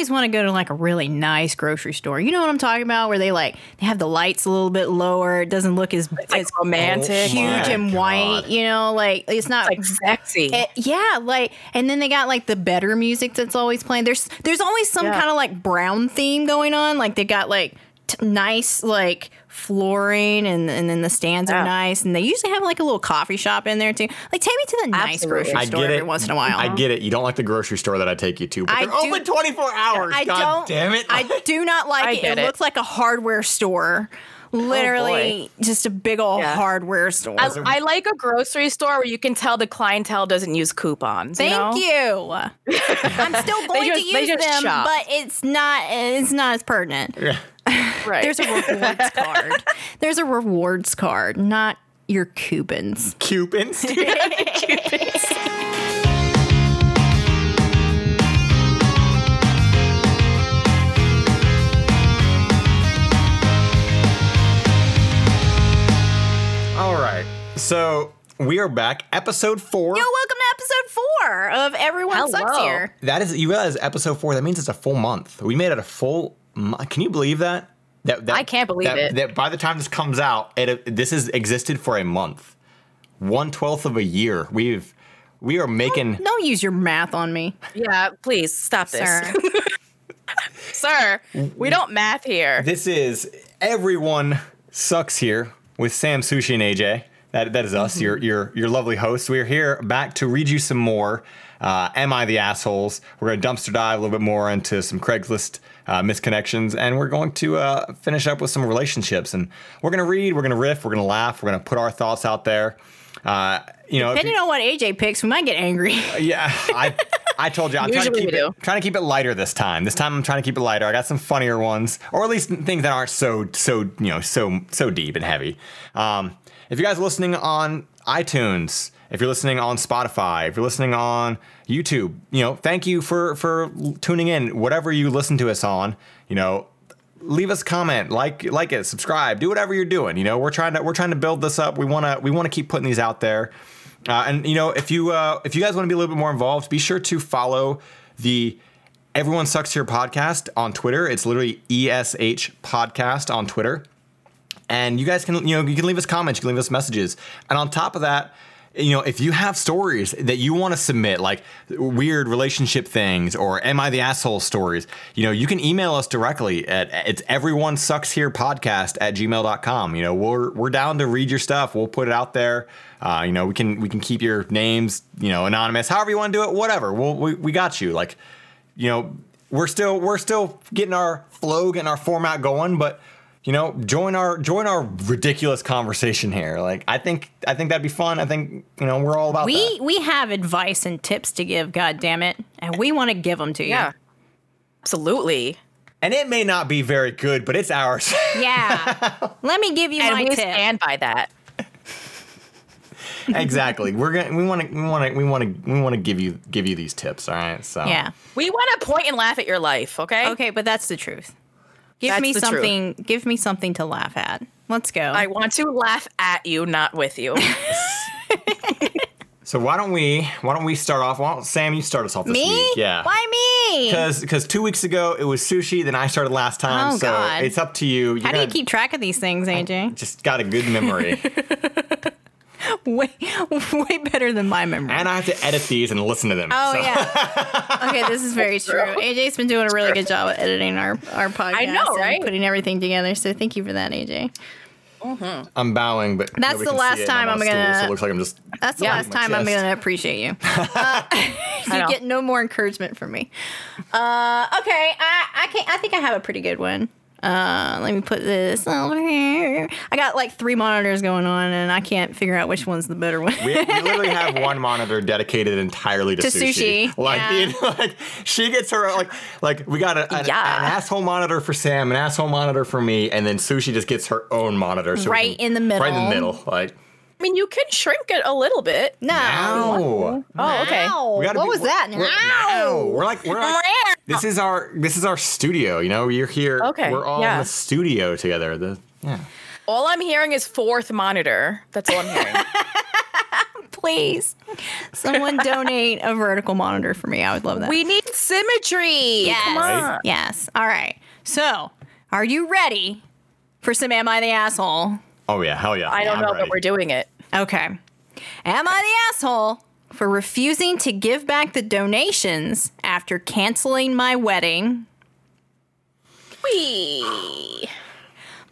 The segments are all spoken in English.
always want to go to like a really nice grocery store. You know what I'm talking about? Where they like they have the lights a little bit lower. It doesn't look as, Like as romantic. Oh huge my and God. white. You know, like it's not like sexy. it- yeah, like, and then they got like the better music that's always playing. There's there's always some Yeah. kind of like brown theme going on. Like they got like t- nice like flooring, and and then the stands are Yeah. nice, and they usually have like a little coffee shop in there too. Like take me to the nice Absolutely. grocery I store get every once in a while. I get it. You don't like the grocery store that I take you to, but I they're do- open 24 hours. I God don't. damn it. I do not like I it. It, it. looks like a hardware store. Oh, Literally, just a big old Yeah. hardware store. I, I like a grocery store where you can tell the clientele doesn't use coupons. you Thank know? you. I'm still going just- to use them, shop. but it's not. It's not as pertinent. Right. There's a rewards card. There's a rewards card, not your coupons. Coupons. All So we are back. Episode four. Yo, welcome to episode four of Everyone Sucks Hello. Here. That is, you realize episode four, that means it's a full month. We made it a full month. Can you believe that? That, that I can't believe that, it. That by the time this comes out, it, this has existed for a month. One twelfth of a year. We've, we are making. Don't use your math on me, yeah, please stop this. sir. Sir, we don't math here. This is everyone sucks here with Sam Sushi and AJ. That that is us, Mm-hmm. your your your lovely hosts. We are here back to read you some more. Uh, Am I the assholes? We're gonna dumpster dive a little bit more into some Craigslist uh, misconnections, and we're going to uh, finish up with some relationships. And we're gonna read, we're gonna riff, we're gonna laugh, we're gonna put our thoughts out there. Uh, you know, Depending you- on what AJ picks, we might get angry. yeah, I I told you I'm trying to keep it, trying to keep it lighter this time. This time I'm trying to keep it lighter. I got some funnier ones, or at least things that aren't so so you know so so deep and heavy. Um, if you guys are listening on iTunes, if you're listening on Spotify, if you're listening on YouTube, you know, thank you for for tuning in. Whatever you listen to us on, you know, leave us a comment, like like it, subscribe, do whatever you're doing. You know, we're trying to we're trying to build this up. We wanna we wanna keep putting these out there. Uh, and you know, if you uh, if you guys want to be a little bit more involved, be sure to follow the Everyone Sucks Here podcast on Twitter. It's literally ESH podcast on Twitter. And you guys can, you know, you can leave us comments, you can leave us messages. And on top of that, you know, if you have stories that you want to submit, like weird relationship things or am I the asshole stories, you know, you can email us directly at it's everyone sucks here podcast at gmail.com. You know, we're we're down to read your stuff. We'll put it out there. Uh, you know, we can we can keep your names, you know, anonymous, however you want to do it, whatever. We'll, we we got you. Like, you know, we're still we're still getting our flow, getting our format going, but you know, join our join our ridiculous conversation here. Like, I think I think that'd be fun. I think you know we're all about We that. we have advice and tips to give. God damn it, and we want to give them to you. Yeah. Absolutely. And it may not be very good, but it's ours. Yeah. Let me give you And my we tip. stand by that. exactly. We're gonna we want to we want to we want to we want to give you give you these tips. All right. So Yeah. We want to point and laugh at your life, okay? Okay, but that's the truth. Give That's me the truth. something. Give me something to laugh at. Let's go. I want to laugh at you, not with you. So why don't we why don't we start off? Why don't Sam you start us off this me? week? Yeah. Why me? Because because two weeks ago it was sushi, then I started last time. Oh, so God. it's up to you. You're How do you keep track of these things, AJ? Just got a good memory, way, way better than my memory. and I have to edit these and listen to them. Oh so- yeah. Okay, this is very true. AJ's been doing a really good job at editing our our podcast. I know, and right? Putting everything together. So thank you for that, AJ. I'm bowing, but That's the last see it, and time I'm a stool, gonna- So it looks like I'm just. That's the last my time I'm going to appreciate you. Uh, you get no more encouragement from me. Uh, okay, I I can I think I have a pretty good one. Uh, let me put this over here. I got like three monitors going on, and I can't figure out which one's the better one. We, we literally have one monitor dedicated entirely to, To sushi, Like, yeah. you know, like she gets her like like we got a, an, Yeah. an asshole monitor for Sam, an asshole monitor for me, and then sushi just gets her own monitor. So Right can- in the middle. Right in the middle. Like I mean, you can shrink it a little bit. no. ow. Oh, okay. Ow. We gotta what be- was that? We're, Ow. we're like we're like this is our this is our studio. You know, you're here. Okay, we're all yeah. in the studio together. The yeah. All I'm hearing is fourth monitor. That's all I'm hearing. please. Someone donate a vertical monitor for me. I would love that. We need symmetry. yes. Come on. Yes. All right. So, are you ready for some Am I the Asshole? Oh yeah, hell yeah. I don't I'm know, ready. but we're doing it. Okay. Am I the asshole for refusing to give back the donations after canceling my wedding? Wee.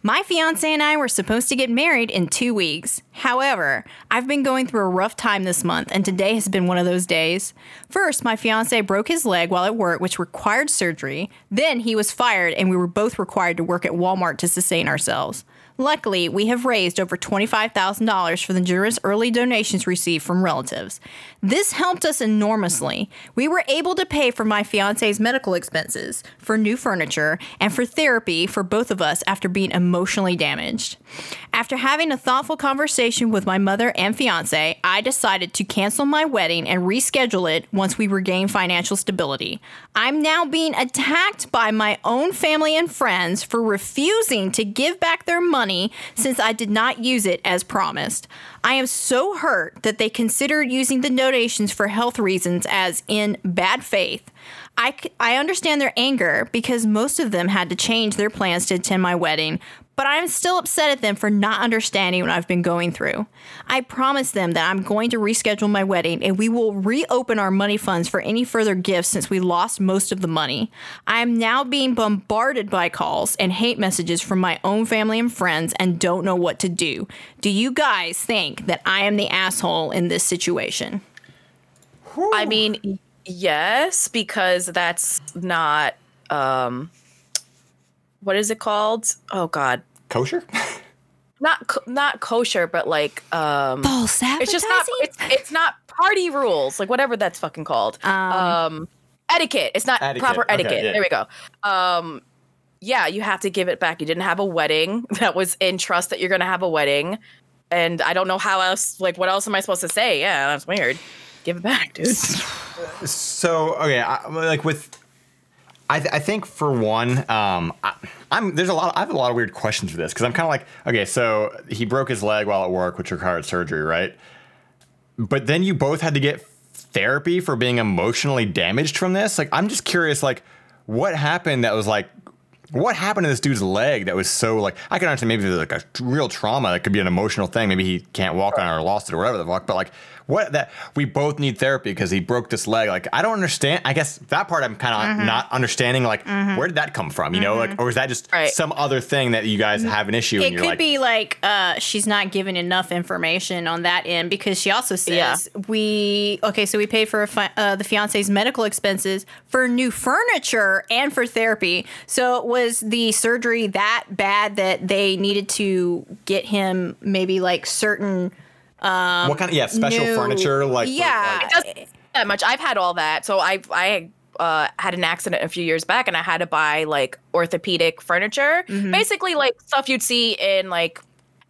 My fiance and I were supposed to get married in two weeks. However, I've been going through a rough time this month, and today has been one of those days. First, my fiance broke his leg while at work, which required surgery. Then he was fired, and we were both required to work at Walmart to sustain ourselves. Luckily, we have raised over $25,000 for the generous early donations received from relatives. This helped us enormously. We were able to pay for my fiance's medical expenses, for new furniture, and for therapy for both of us after being emotionally damaged. After having a thoughtful conversation with my mother and fiance, I decided to cancel my wedding and reschedule it once we regain financial stability. I'm now being attacked by my own family and friends for refusing to give back their money since I did not use it as promised. I am so hurt that they considered using the donations for health reasons as in bad faith. I understand their anger because most of them had to change their plans to attend my wedding, but I'm still upset at them for not understanding what I've been going through. I promised them that I'm going to reschedule my wedding and we will reopen our money funds for any further gifts since we lost most of the money. I am now being bombarded by calls and hate messages from my own family and friends and don't know what to do. Do you guys think that I am the asshole in this situation? I mean, yes, because that's not um what is it called? Oh god. Kosher. Not not kosher, but like um False advertising? it's just not it's it's not party rules, like whatever that's fucking called. Um, etiquette. It's not Etiquette, proper okay, etiquette. yeah. There we go. Um yeah, you have to give it back. You didn't have a wedding that was in trust that you're going to have a wedding. And I don't know how else like what else am I supposed to say? Yeah, that's weird. Give it back, dude. So okay, I, like with, I, th- I think for one, um, I, I'm there's a lot. I have a lot of weird questions for this because I'm kind of like, okay, so he broke his leg while at work, which required surgery, right? But then you both had to get therapy for being emotionally damaged from this. Like, I'm just curious, like, what happened that was like. What happened to this dude's leg that was so like I can understand maybe there's like a real trauma that could be an emotional thing maybe he can't walk on it or lost it or whatever the fuck but like what that we both need therapy because he broke this leg like I don't understand I guess that part I'm kind of Mm-hmm. not understanding like where did that come from you know like or is that just Right. some other thing that you guys have an issue It and you're could like be like uh, she's not giving enough information on that end because she also says Yeah. we okay, so we paid for a fi- uh, the fiance's medical expenses for new furniture and for therapy. So was the surgery that bad that they needed to get him maybe like certain what kind of yeah special new- furniture like for, yeah. like- doesn't that much. I've had all that. So I I uh, had an accident a few years back, and I had to buy like orthopedic furniture, Mm-hmm. basically like stuff you'd see in like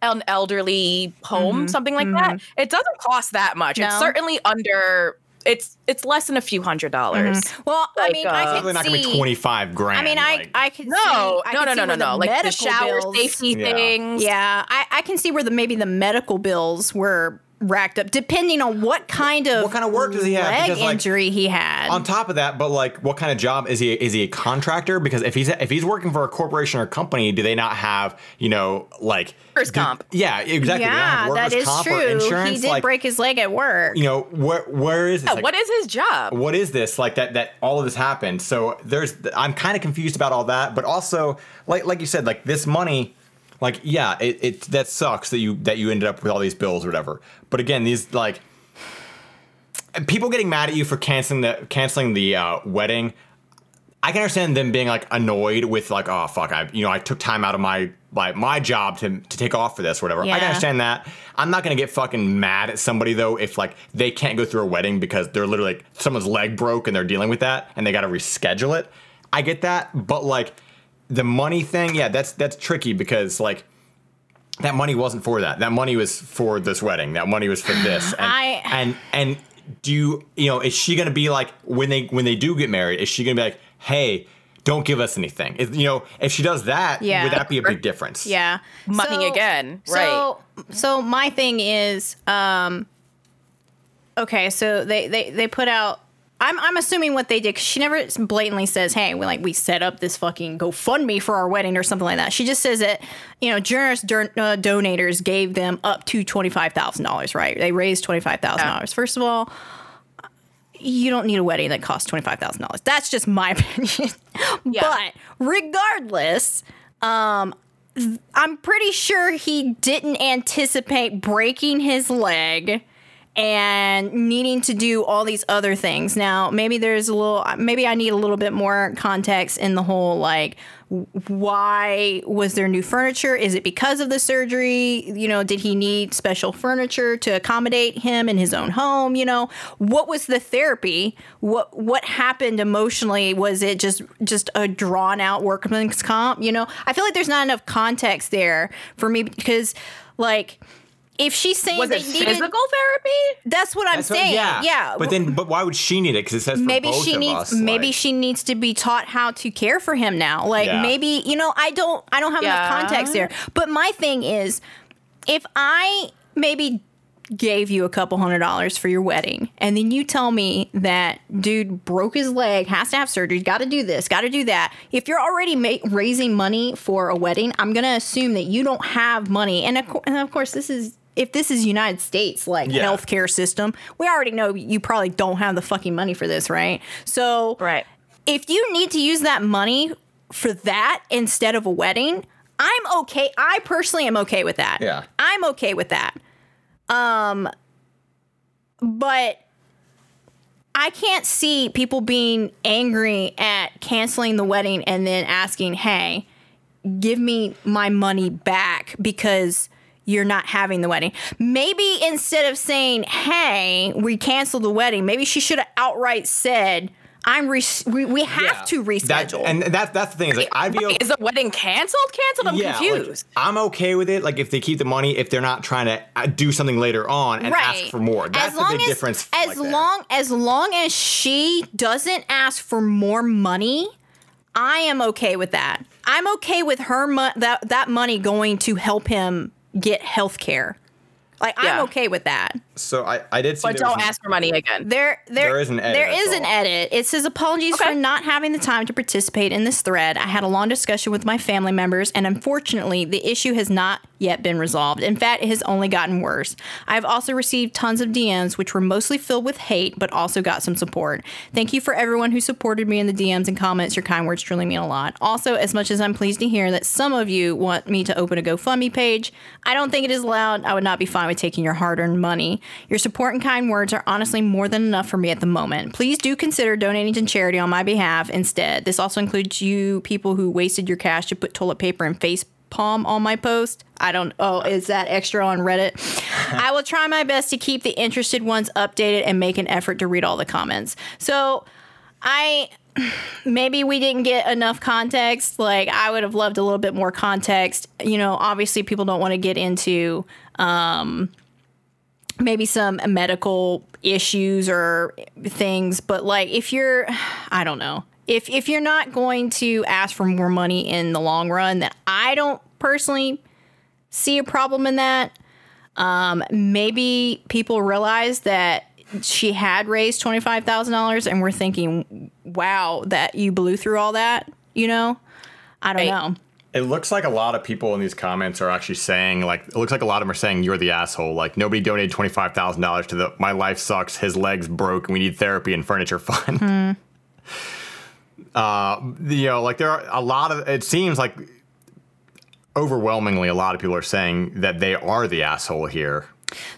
an elderly home, Mm-hmm. something like that. It doesn't cost that much. It's certainly under. It's it's less than a few hundred dollars. well, I mean, uh, I Probably can not gonna be see. 25 grand I mean, I like- I can No, see, I no, can no, see no, no, no. Like the medical shower bills- safety Yeah. things. Yeah, I, I can see where the maybe the medical bills were racked up, depending on what kind of What kind of work does he have? leg Because, like, injury he had. on top of that, but like, what kind of job is he? Is he a contractor? Because if he's if he's working for a corporation or company, do they not have you know like Workers' comp. Yeah, exactly. They don't yeah, have that workers' is true. Insurance. He did like, break his leg at work. You know where where is this? Yeah, Like, what is his job? what is this like that that all of this happened so there's i'm kind of confused about all that but also like like you said like this money like yeah it, it that sucks that you that you ended up with all these bills or whatever but again these like people getting mad at you for canceling the canceling the uh, wedding I can understand them being like annoyed with like, oh fuck, I you know I took time out of my like my job to to take off for this, or whatever. I can understand that. I'm not gonna get fucking mad at somebody though if like they can't go through a wedding because they're literally like someone's leg broke and they're dealing with that and they got to reschedule it. I get that, but like the money thing, yeah, that's that's tricky because like that money wasn't for that. That money was for this wedding. That money was for this. And I- and and do you you know is she gonna be like when they when they do get married? Is she gonna be like, hey, don't give us anything? Is, you know, if she does that, Yeah. would that be a big difference? Yeah. Money again, right? So, so my thing is, um, okay, so they they they put out. I'm I'm assuming what they did because she never blatantly says, "Hey, we like we set up this fucking GoFundMe for our wedding" or something like that. She just says that you know generous dur- uh, donators gave them up to twenty five thousand dollars. Right? They raised twenty five thousand dollars. First of all, you don't need a wedding that costs twenty five thousand dollars. That's just my opinion. Yeah. But regardless, um, I'm pretty sure he didn't anticipate breaking his leg and needing to do all these other things. Now, maybe there's a little, maybe I need a little bit more context in the whole like, why was there new furniture? Is it because of the surgery? You know, did he need special furniture to accommodate him in his own home? You know, what was the therapy? What what happened emotionally? Was it just just a drawn out workman's comp? You know, I feel like there's not enough context there for me because, like, if she's saying Was they it needed, physical therapy? that's what I'm That's what- saying. yeah. yeah. But then, but why would she need it? Because it says for maybe both she of needs us, maybe like- she needs to be taught how to care for him now like Yeah. maybe you know i don't i don't have enough context there but my thing is if i maybe gave you a couple hundred dollars for your wedding and then you tell me that dude broke his leg has to have surgery got to do this got to do that if you're already ma- raising money for a wedding i'm going to assume that you don't have money and of, cour- and of course this is if this is united states like Yeah. healthcare system we already know you probably don't have the fucking money for this right so Right. if you need to use that money for that instead of a wedding, I'm okay. I personally am okay with that. Yeah. I'm okay with that. Um but I can't see people being angry at canceling the wedding and then asking, "Hey, give me my money back because you're not having the wedding. Maybe instead of saying, "Hey, we canceled the wedding," maybe she should have outright said, "I'm re- we, we have Yeah. to That- reschedule." and that's that's the thing is like I'd be okay. Is the wedding canceled? Canceled? I'm yeah, like, confused. I'm okay with it. Like if they keep the money, if they're not trying to uh, do something later on and ask for more. That's as the long big as, difference. As like there. long as long as she doesn't ask for more money, I am okay with that. I'm okay with her mo- that that money going to help him get health care. Like Yeah. I'm okay with that. So I, I did see. But don't an- ask for money again. There, there, There is an edit, There that's is an edit. It says apologies Okay. for not having the time to participate in this thread. I had a long discussion with my family members, and unfortunately, the issue has not yet been resolved. In fact, it has only gotten worse. I've also received tons of DMs, which were mostly filled with hate, but also got some support. Thank you for everyone who supported me in the DMs and comments. Your kind words truly mean a lot. Also, as much as I'm pleased to hear that some of you want me to open a GoFundMe page, I don't think it is allowed. I would not be fine with taking your hard-earned money. Your support and kind words are honestly more than enough for me at the moment. Please do consider donating to charity on my behalf instead. This also includes you people who wasted your cash to put toilet paper and face palm on my post. I don't oh, is that extra on Reddit? I will try my best to keep the interested ones updated and make an effort to read all the comments. So I maybe we didn't get enough context. Like I would have loved a little bit more context. You know, obviously people don't want to get into um maybe some medical issues or things, but like if you're I don't know. If if you're not going to ask for more money in the long run, then I don't personally see a problem in that. Um, maybe people realize that she had raised twenty five thousand dollars, and we're thinking, "Wow, that you blew through all that." You know, I don't Right. know. It looks like a lot of people in these comments are actually saying, like, it looks like a lot of them are saying you're the asshole. Like, nobody donated twenty five thousand dollars to the my life sucks, his legs broke, and we need therapy and furniture fund. uh, you know, like there are a lot of. It seems like overwhelmingly a lot of people are saying that they are the asshole here.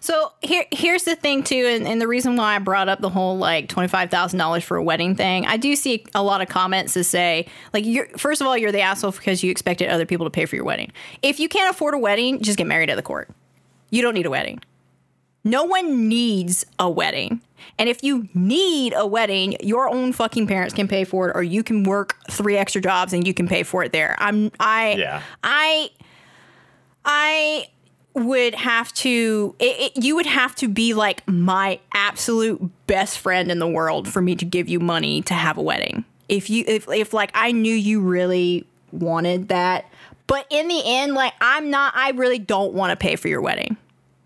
So here, here's the thing too, and, and the reason why I brought up the whole like twenty five thousand dollars for a wedding thing. I do see a lot of comments that say like, you're first of all, you're the asshole because you expected other people to pay for your wedding. If you can't afford a wedding, just get married at the court. You don't need a wedding. No one needs a wedding. And if you need a wedding, your own fucking parents can pay for it, or you can work three extra jobs and you can pay for it there. I'm I Yeah. I I would have to it, it, you would have to be like my absolute best friend in the world for me to give you money to have a wedding. If you if if like I knew you really wanted that, but in the end like I'm not I really don't want to pay for your wedding.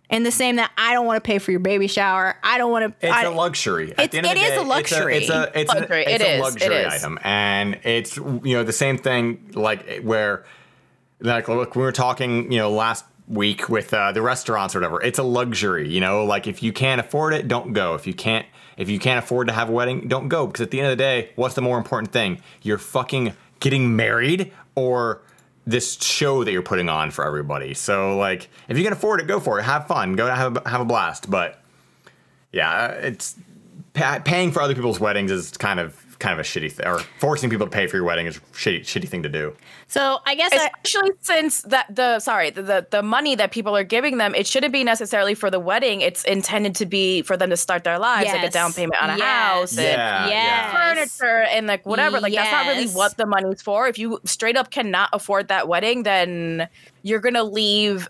And the same that I don't want to pay for your baby shower. I don't want to. It's I, a luxury. At It's- the end of it the is day, a it's luxury. It's a it's a, Luxury. it's It a is. It luxury is. item, and it's you know the same thing like where like look we were talking you know last week with uh, the restaurants or whatever. It's a luxury, you know. Like if you can't afford it, don't go. If you can't if you can't afford to have a wedding, don't go because at the end of the day, what's the more important thing? You're fucking getting married or this show that you're putting on for everybody. So like, if you can afford it, go for it. Have fun. Go have a, have a blast. But yeah, it's pa- paying for other people's weddings is kind of kind of a shitty thing, or forcing people to pay for your wedding is a shitty shitty thing to do. so I guess I, Especially since that the sorry the, the the money that people are giving them, it shouldn't be necessarily for the wedding. It's intended to be for them to start their lives, like a down payment on a Yes. house and Yeah, yes. furniture and like whatever. Like that's not really what the money's for. If you straight up cannot afford that wedding, then you're gonna leave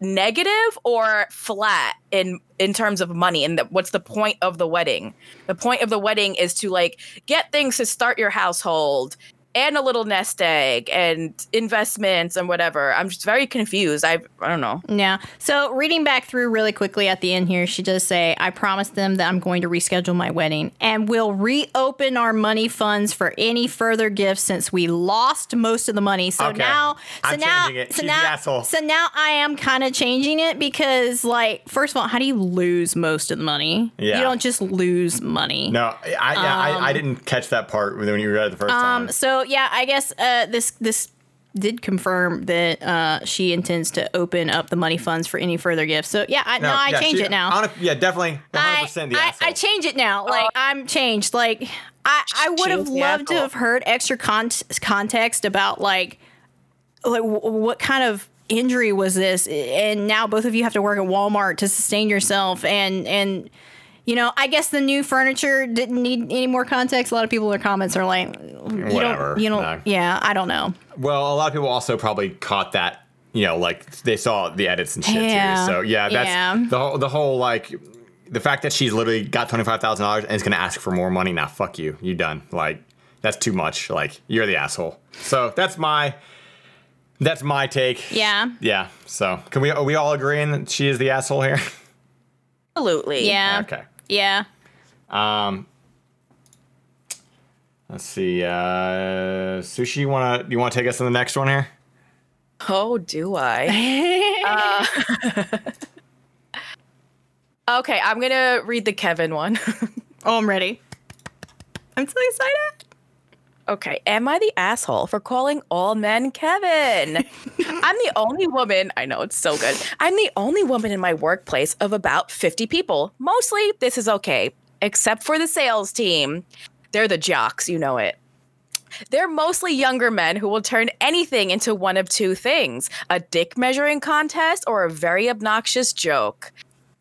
negative or flat in in terms of money and the, what's the point of the wedding? The point of the wedding is to like get things to start your household and a little nest egg and investments and whatever i'm just very confused i i don't know Yeah. So reading back through really quickly at the end here, she does say, I promised them that I'm going to reschedule my wedding and we'll reopen our money funds for any further gifts since we lost most of the money. So Okay. now so I'm now changing it. so She's now the asshole. so now I am kind of changing it because like first of all, how do you lose most of the money? Yeah. You don't just lose money. No, I I, yeah, I, I didn't catch that part when you read it the first time. Um, so yeah, I guess uh, this this did confirm that uh, she intends to open up the money funds for any further gifts. So yeah, I, no, I yeah, change she- it now. hon- yeah, definitely, 100 I, the I. I change it now. Like I'm changed. Like I, I would have Change the loved to have heard extra con- context about like like w- what kind of injury was this and now both of you have to work at Walmart to sustain yourself and and you know I guess the new furniture didn't need any more context a lot of people in their comments are like you Whatever. don't you don't No. yeah I don't know Well, a lot of people also probably caught that, you know, like they saw the edits and shit Yeah. too. So yeah, that's Yeah. the whole the whole like the fact that she's literally got twenty five thousand dollars and is gonna ask for more money. Now, fuck you, you done. Like that's too much. Like you're the asshole. So that's my that's my take. Yeah. Yeah. So can we are we all agreeing that she is the asshole here? absolutely yeah okay. Yeah Um. Let's see. Uh, Sushi, you wanna you wanna take us to the next one here? oh do i uh, okay i'm gonna read the kevin one oh I'm ready I'm so excited Okay, am I the asshole for calling all men Kevin? I'm the only woman, I know it's so good. I'm the only woman in my workplace of about 50 people. Mostly, this is okay, except for the sales team. They're the jocks, you know it. They're mostly younger men who will turn anything into one of two things a dick measuring contest or a very obnoxious joke.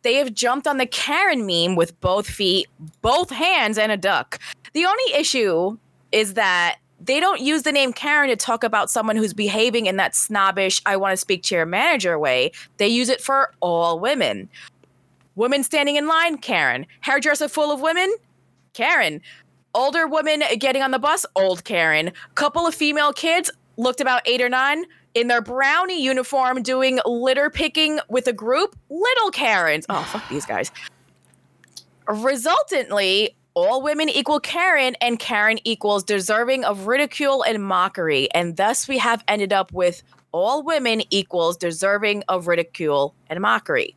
They have jumped on the Karen meme with both feet, both hands, and a duck. The only issue is that they don't use the name Karen to talk about someone who's behaving in that snobbish, I want to speak to your manager way. They use it for all women. Women standing in line, Karen. Hairdresser full of women, Karen. Older woman getting on the bus, old Karen. Couple of female kids, looked about eight or nine, in their brownie uniform doing litter picking with a group, little Karens. Oh, fuck these guys. Resultantly, all women equal Karen, and Karen equals deserving of ridicule and mockery. And thus, we have ended up with all women equals deserving of ridicule and mockery.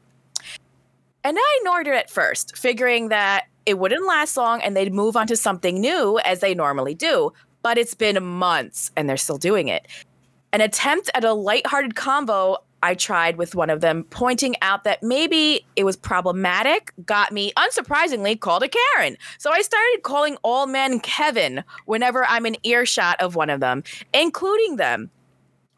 And I ignored it at first, figuring that it wouldn't last long and they'd move on to something new as they normally do. But it's been months and they're still doing it. An attempt at a lighthearted convo I tried with one of them, pointing out that maybe it was problematic, got me, unsurprisingly, called a Karen. So I started calling all men Kevin whenever I'm in earshot of one of them, including them.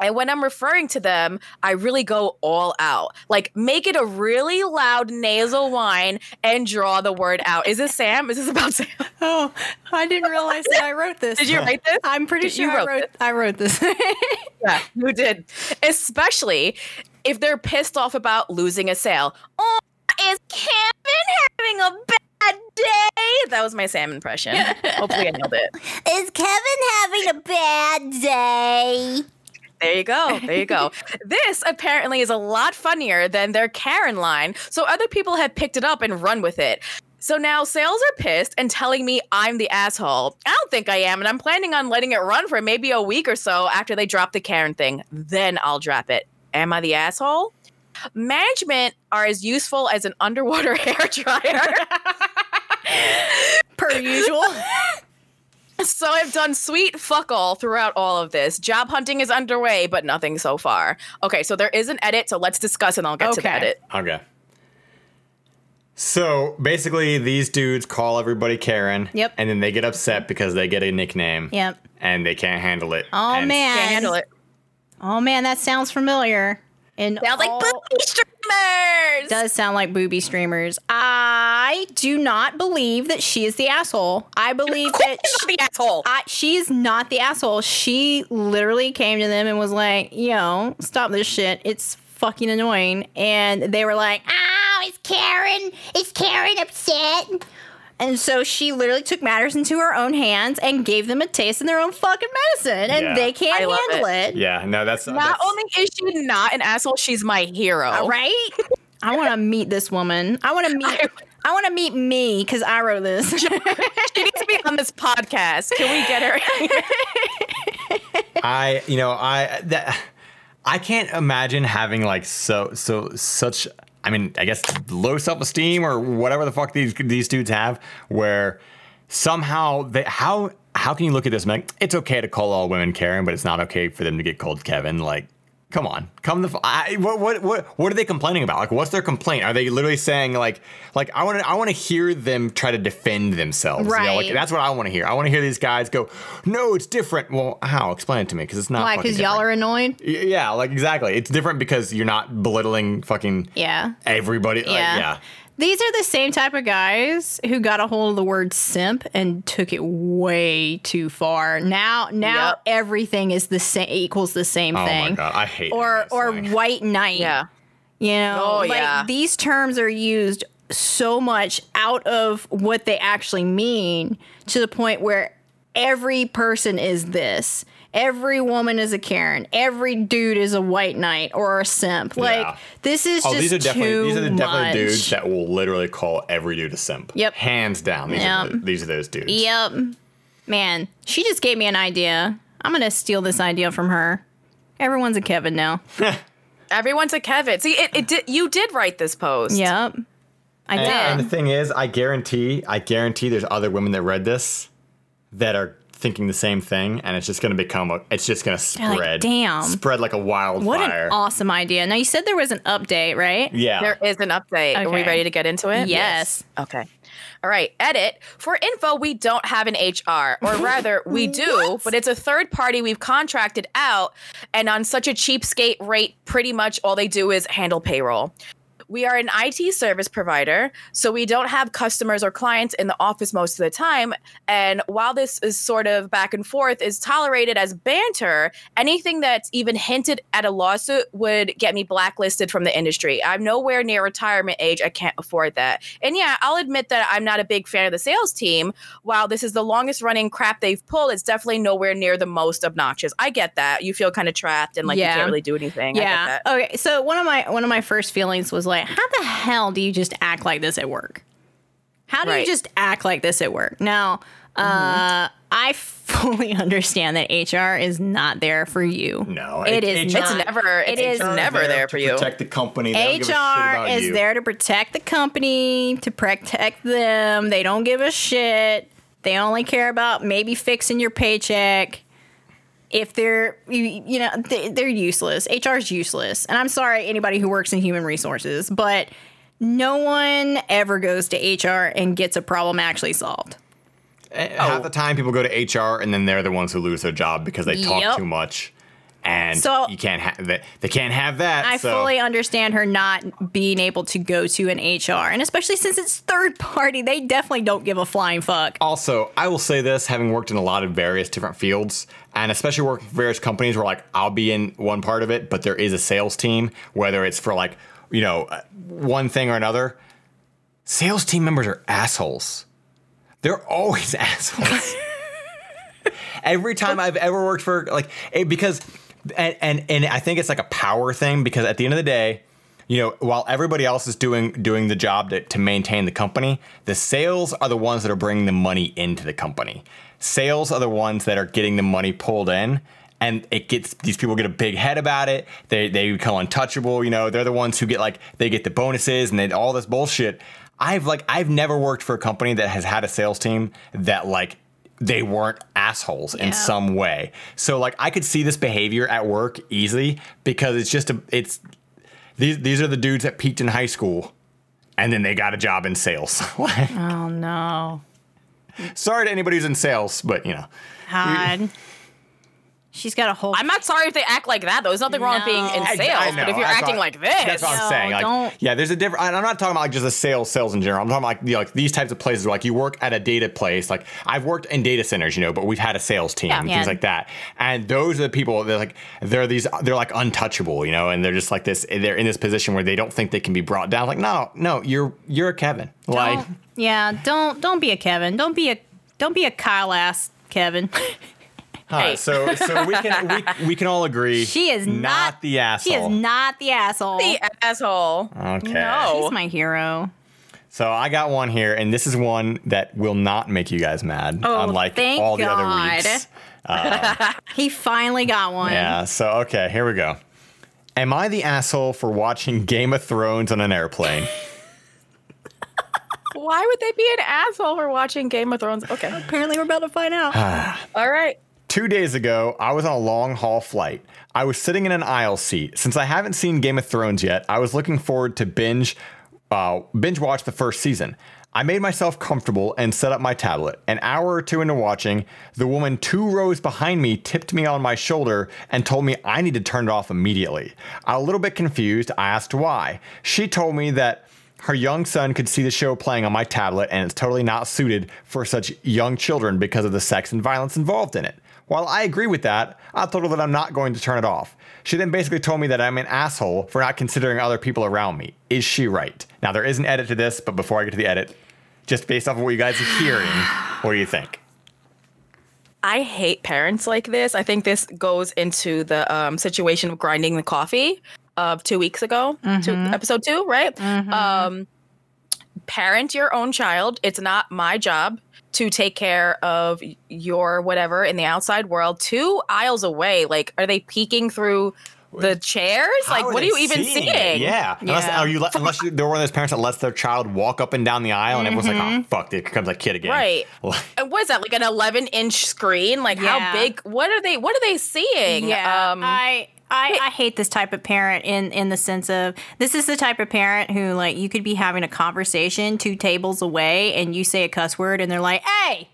And when I'm referring to them, I really go all out. Like make it a really loud nasal whine and draw the word out. Is this Sam? Is this about Sam? Oh, I didn't realize that I wrote this. Did you write this? I'm pretty Did- you sure I wrote wrote. this? I wrote this. Yeah, you did. Especially if they're pissed off about losing a sale. Oh, is Kevin having a bad day? That was my Sam impression. Hopefully I nailed it. Is Kevin having a bad day? There you go. There you go. this apparently is a lot funnier than their Karen line, so other people have picked it up and run with it. So now sales are pissed and telling me I'm the asshole. I don't think I am, and I'm planning on letting it run for maybe a week or so after they drop the Karen thing. Then I'll drop it. Am I the asshole? Management are as useful as an underwater hair dryer. Per usual. So I've done sweet fuck all throughout all of this. Job hunting is underway, but nothing so far. Okay, so there is an edit, so let's discuss and I'll get to the edit. Okay. So basically, these dudes call everybody Karen. Yep. And then they get upset because they get a nickname. Yep. And they can't handle it. Oh And- man. Can't handle it. Oh man, that sounds familiar. And Sounds like booby streamers. does sound like booby streamers. I do not believe that she is the asshole. I believe that She's the asshole. I, she's not the asshole. She literally came to them and was like, yo, stop this shit. It's fucking annoying. And they were like, oh, is Karen. Is Karen upset? And so she literally took matters into her own hands and gave them a taste in their own fucking medicine. And Yeah. they can't I love handle it. Yeah. No, that's not that's, only is she not an asshole, she's my hero. Right? I want to meet this woman. I want to meet. I want to meet me because I wrote this. She needs to be on this podcast. Can we get her? I, you know, I that I can't imagine having like so so such. I mean, I guess low self esteem or whatever the fuck these these dudes have, where somehow they how how can you look at this and like it's okay to call all women Karen, but it's not okay for them to get called Kevin? Like, come on, come the f- I, what what what what are they complaining about? Like, what's their complaint? Are they literally saying like like I want to I want to hear them try to defend themselves? You know, like Right. that's what I want to hear. I want to hear these guys go, no, it's different. Well, how? Explain it to me because it's not. Why? Because y'all are annoyed? Y- Yeah, like exactly. It's different because you're not belittling fucking Yeah. everybody. Like, Yeah. Yeah. These are the same type of guys who got a hold of the word simp and took it way too far. Now, now Yep. everything is the same equals the same Oh thing. my god, I hate Or or slang. white knight. yeah. You know, Oh, like yeah. these terms are used so much out of what they actually mean to the point where every person is this. Every woman is a Karen. Every dude is a white knight or a simp. Like Yeah. this is Oh, just these are definitely too these are the definitely much. dudes that will literally call every dude a simp. Yep. Hands down. These, are, the- these are those dudes. Yep. Man, she just gave me an idea. I'm gonna steal this idea from her. Everyone's a Kevin now. Everyone's a Kevin. See, it, it did. You did write this post. Yep. I And, and the thing is, I guarantee, I guarantee there's other women that read this that are thinking the same thing, and it's just going to become a, it's just going to They're like, spread, "Damn. spread like a wildfire. What an awesome idea. Now you said there was an update, right? yeah. There is an update. Are we ready to get into it? Yes. Okay. All right. Edit. For info, we don't have an HR, or rather, we do, but it's a third party we've contracted out, and on such a cheapskate rate, pretty much all they do is handle payroll. We are an IT service provider, so we don't have customers or clients in the office most of the time. And while this is sort of back and forth is tolerated as banter, anything that's even hinted at a lawsuit would get me blacklisted from the industry. I'm nowhere near retirement age. I can't afford that. And yeah, I'll admit that I'm not a big fan of the sales team. While this is the longest running crap they've pulled, it's definitely nowhere near the most obnoxious. I get that. You feel kind of trapped and like Yeah. you can't really do anything. I get Yeah. that. Okay. So one of my one of my first feelings was like, how the hell do you just act like this at work? How do Right. you just act like this at work? Now, uh, I fully understand that HR is not there for you. No, it it- is. HR It's not. never. It's never there for to you. Protect the company. They don't give a shit HR about is you. there to protect the company, to protect them. They don't give a shit. They only care about maybe fixing your paycheck. If they're, you, you know, they, they're useless. HR is useless. And I'm sorry, anybody who works in human resources, but no one ever goes to HR and gets a problem actually solved. Half oh. the time, people go to HR, and then they're the ones who lose their job because they talk Yep. too much, and So- you can't have that. They can't have that. I so. fully understand her not being able to go to an HR. And especially since it's third party, they definitely don't give a flying fuck. Also, I will say this, having worked in a lot of various different fields, and especially working for various companies where like I'll be in one part of it, but there is a sales team, whether it's for like, you know, uh, one thing or another. Sales team members are assholes. They're always assholes. Every time I've ever worked for like eh, because and, and and I think it's like a power thing because at the end of the day, you know, while everybody else is doing doing the job to, to maintain the company, the sales are the ones that are bringing the money into the company. Sales are the ones that are getting the money pulled in. And it gets these people get a big head about it. They they become untouchable. You know, they're the ones who get like they get the bonuses and they, all this bullshit. I've like I've never worked for a company that has had a sales team that like they weren't assholes in some way. So like I could see this behavior at work easily because it's just a it's these these are the dudes that peaked in high school and then they got a job in sales. Like, Oh no. Sorry to anybody who's in sales, but you know. God. She's got a whole. I'm not sorry if they act like that. though. There's nothing wrong with being in No. I- sales, I know, but if you're acting what- like this, That's what I'm No, saying. Like, don't- yeah, there's a different. I'm not talking about like just a sales, sales in general. I'm talking about like, you know, like these types of places where like you work at a data place. Like I've worked in data centers, you know, but we've had a sales team Yeah. and Yeah. things like that. And those are the people. They're like they're these. They're like untouchable, you know, and they're just like this. They're in this position where they don't think they can be brought down. Like no, no, you're you're a Kevin. Like Don't- yeah, don't don't be a Kevin. Don't be a don't be a Kyle ass Kevin. Huh, Hey. so so we can we, we can all agree She is not, the asshole. She is not the asshole. the asshole. Okay. No. She's my hero. So I got one here, and this is one that will not make you guys mad, Oh, unlike thank all the God. other weeks. Uh, he finally got one. Yeah. So okay, here we go. Am I the asshole for watching Game of Thrones on an airplane? Why would they be an asshole for watching Game of Thrones? Okay. Apparently, we're about to find out. All right. Two days ago, I was on a long haul flight. I was sitting in an aisle seat. Since I haven't seen Game of Thrones yet, I was looking forward to binge uh, binge watch the first season. I made myself comfortable and set up my tablet. An hour or two into watching, the woman two rows behind me tipped me on my shoulder and told me I need to turn it off immediately. A little bit confused, I asked why. She told me that her young son could see the show playing on my tablet and it's totally not suited for such young children because of the sex and violence involved in it. While I agree with that, I told her that I'm not going to turn it off. She then basically told me that I'm an asshole for not considering other people around me. Is she right? Now, there is an edit to this, but before I get to the edit, just based off of what you guys are hearing, what do you think? I hate parents like this. I think this goes into the um, situation of grinding the coffee of two weeks ago, two, episode two, right? Um, parent your own child. It's not my job to take care of your whatever in the outside world. Two aisles away, like, are they peeking through the chairs? like, How what are they you even seeing seeing? it? Yeah. Unless, Yeah. are you, let- unless you, they're one of those parents that lets their child walk up and down the aisle and everyone's like, oh, fuck, there comes a kid again. Right. Like- And what is that? Like an 11 inch screen? Like Yeah. how big? What are they? What are they seeing? Yeah, Um, I, I I hate this type of parent in in the sense of this is the type of parent who like you could be having a conversation two tables away and you say a cuss word and they're like, "Hey,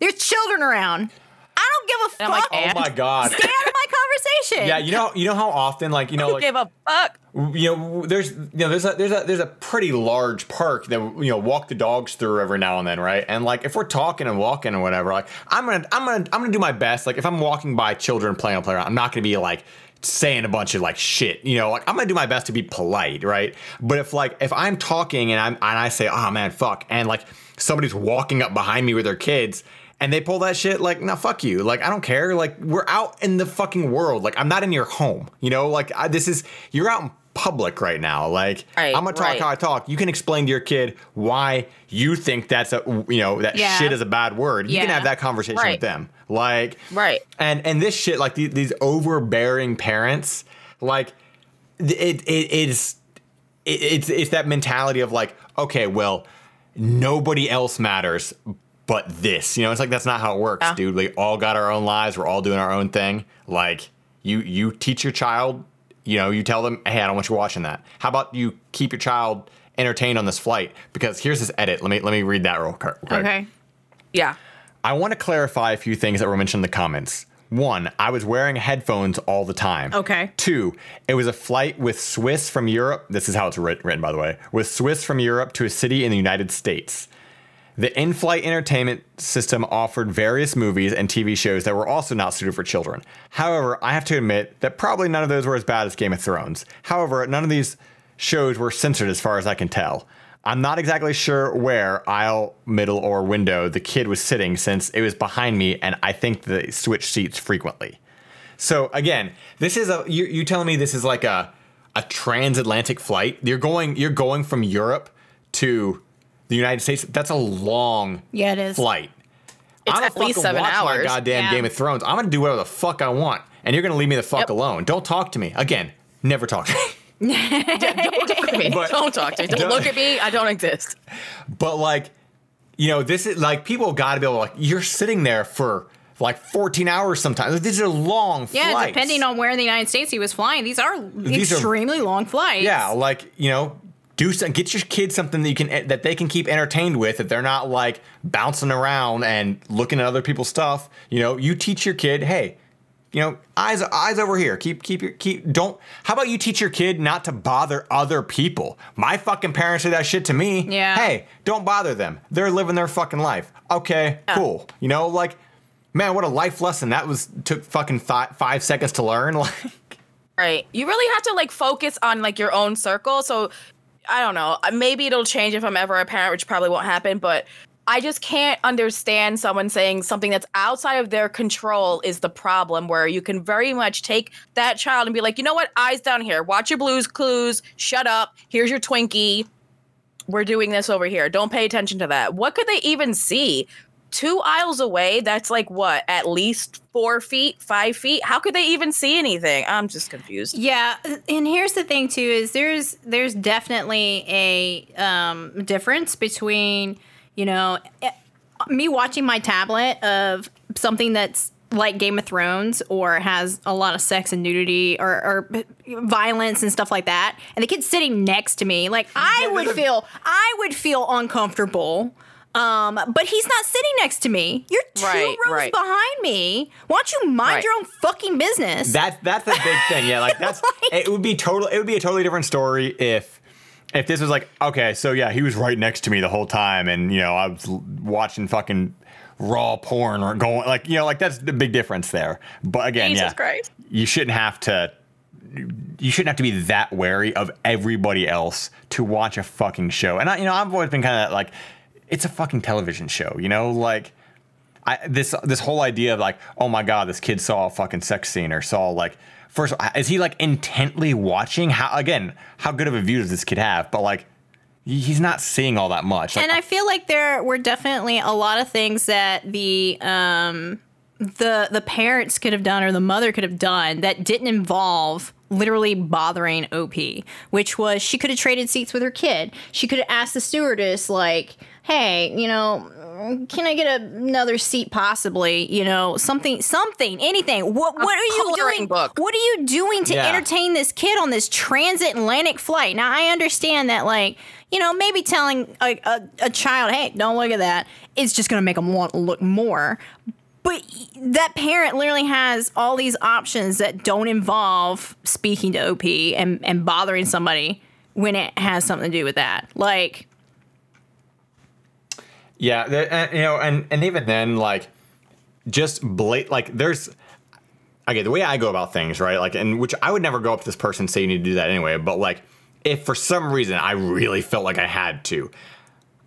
there's children around. I don't give a And I'm fuck. like, Oh my God. Stay out of my conversation." Yeah, you know, you know how often, like, you know, like, give a fuck? you know, there's, you know, there's a, there's a, there's a pretty large park that you know walk the dogs through every now and then, right? And like, if we're talking and walking and whatever, like, I'm gonna, I'm gonna, I'm gonna do my best. Like, if I'm walking by children playing on playground, I'm not gonna be like saying a bunch of like shit, you know. Like, I'm gonna do my best to be polite, right? But if like, if I'm talking and I'm, and I say, oh man, fuck, and like somebody's walking up behind me with their kids. And they pull that shit like, no, fuck you. Like, I don't care. Like, we're out in the fucking world. Like, I'm not in your home. You know, like, I, this is, you're out in public right now. Like, Right, I'm gonna talk right. how I talk. You can explain to your kid why you think that's a, you know, that Yeah. shit is a bad word. You can have that conversation Right. with them. Like, Right. And and this shit, like these, these overbearing parents, like, it it is, it, it's it's that mentality of like, okay, well, nobody else matters but this. You know, it's like that's not how it works, Yeah. dude. We all got our own lives. We're all doing our own thing. Like you you teach your child, you know, you tell them, hey, I don't want you watching that. How about you keep your child entertained on this flight? Because here's this edit. Let me let me read that real quick. Okay. Yeah. I want to clarify a few things that were mentioned in the comments. One, I was wearing headphones all the time. Okay. Two, it was a flight with Swiss from Europe. This is how it's writ- written, by the way. With Swiss from Europe to a city in the United States. The in flight entertainment system offered various movies and TV shows that were also not suited for children. However, I have to admit that probably none of those were as bad as Game of Thrones. However, none of these shows were censored as far as I can tell. I'm not exactly sure where, aisle, middle, or window, the kid was sitting since it was behind me and I think they switched seats frequently. So again, this is a you you telling me this is like a a transatlantic flight? You're going you're going from Europe to the United States. That's a long Yeah, it is. flight. It's I'm at gonna least seven watch My hours. goddamn Yeah. Game of Thrones. I'm gonna do whatever the fuck I want, and you're gonna leave me the fuck Yep. alone. Don't talk to me again. Never talk to me. don't talk to me. But- don't talk to me. Don't, Don't- look at me. I don't exist. But like, you know, this is like people got to be able to like. You're sitting there for like 14 hours sometimes. These are long flights Yeah, flights. depending on where in the United States he was flying, these are These are- extremely long flights. Yeah, like you know, do some, get your kids something that you can that they can keep entertained with. That they're not like bouncing around and looking at other people's stuff. You know, you teach your kid, hey, you know, eyes eyes over here. Keep keep your keep. Don't. How about you teach your kid not to bother other people? My fucking parents did that shit to me. Yeah. Hey, don't bother them. They're living their fucking life. Okay, oh. cool. You know, like. Man, what a life lesson that was! Took fucking fi- five seconds to learn. Like, Right. You really have to like focus on like your own circle. So I don't know. uh, Maybe it'll change if I'm ever a parent, which probably won't happen, but I just can't understand someone saying something that's outside of their control is the problem where you can very much take that child and be like, "You know what? Eyes down here. Watch your blues clues. Shut up. Here's your Twinkie. We're doing this over here. Don't pay attention to that." What could they even see? Two aisles away, that's like what, at least four feet, five feet? How could they even see anything? I'm just confused. Yeah, and here's the thing too is there's there's definitely a um, difference between you know eh, me watching my tablet of something that's like Game of Thrones or has a lot of sex and nudity or, or violence and stuff like that, and the kid's sitting next to me, like I would feel I would feel uncomfortable. Um, but he's not sitting next to me. You're two Right, rows right. behind me. Why don't you mind Right. your own fucking business? That's that's a big thing. Yeah, like that's like, it would be total it would be a totally different story if if this was like, okay, so yeah, he was right next to me the whole time and you know, I was watching fucking raw porn or going like, you know, like that's the big difference there. But again, Jesus yeah. Christ. You shouldn't have to you shouldn't have to be that wary of everybody else to watch a fucking show. And I, you know, I've always been kind of like, it's a fucking television show, you know, like I, this this whole idea of like, oh my god, this kid saw a fucking sex scene or saw like, first, is he like intently watching? How again, how good of a view does this kid have? But like, he's not seeing all that much. Like, and I feel like there were definitely a lot of things that the um the the parents could have done or the mother could have done that didn't involve literally bothering OP, which was she could have traded seats with her kid. She could have asked the stewardess like, "Hey, you know, can I get another seat possibly, you know, something something, anything. What what are you doing? book. What are you doing to Yeah. entertain this kid on this transatlantic flight?" Now, I understand that like you know, maybe telling a, a, a child, hey, don't look at that, that, is just going to make them want to look more. But that parent literally has all these options that don't involve speaking to OP and, and bothering somebody when it has something to do with that. Like, Yeah, and, uh, you know, and and even then, like, just blat like there's okay the way I go about things, right? Like, and which I would never go up to this person and say you need to do that anyway. But like, if for some reason I really felt like I had to,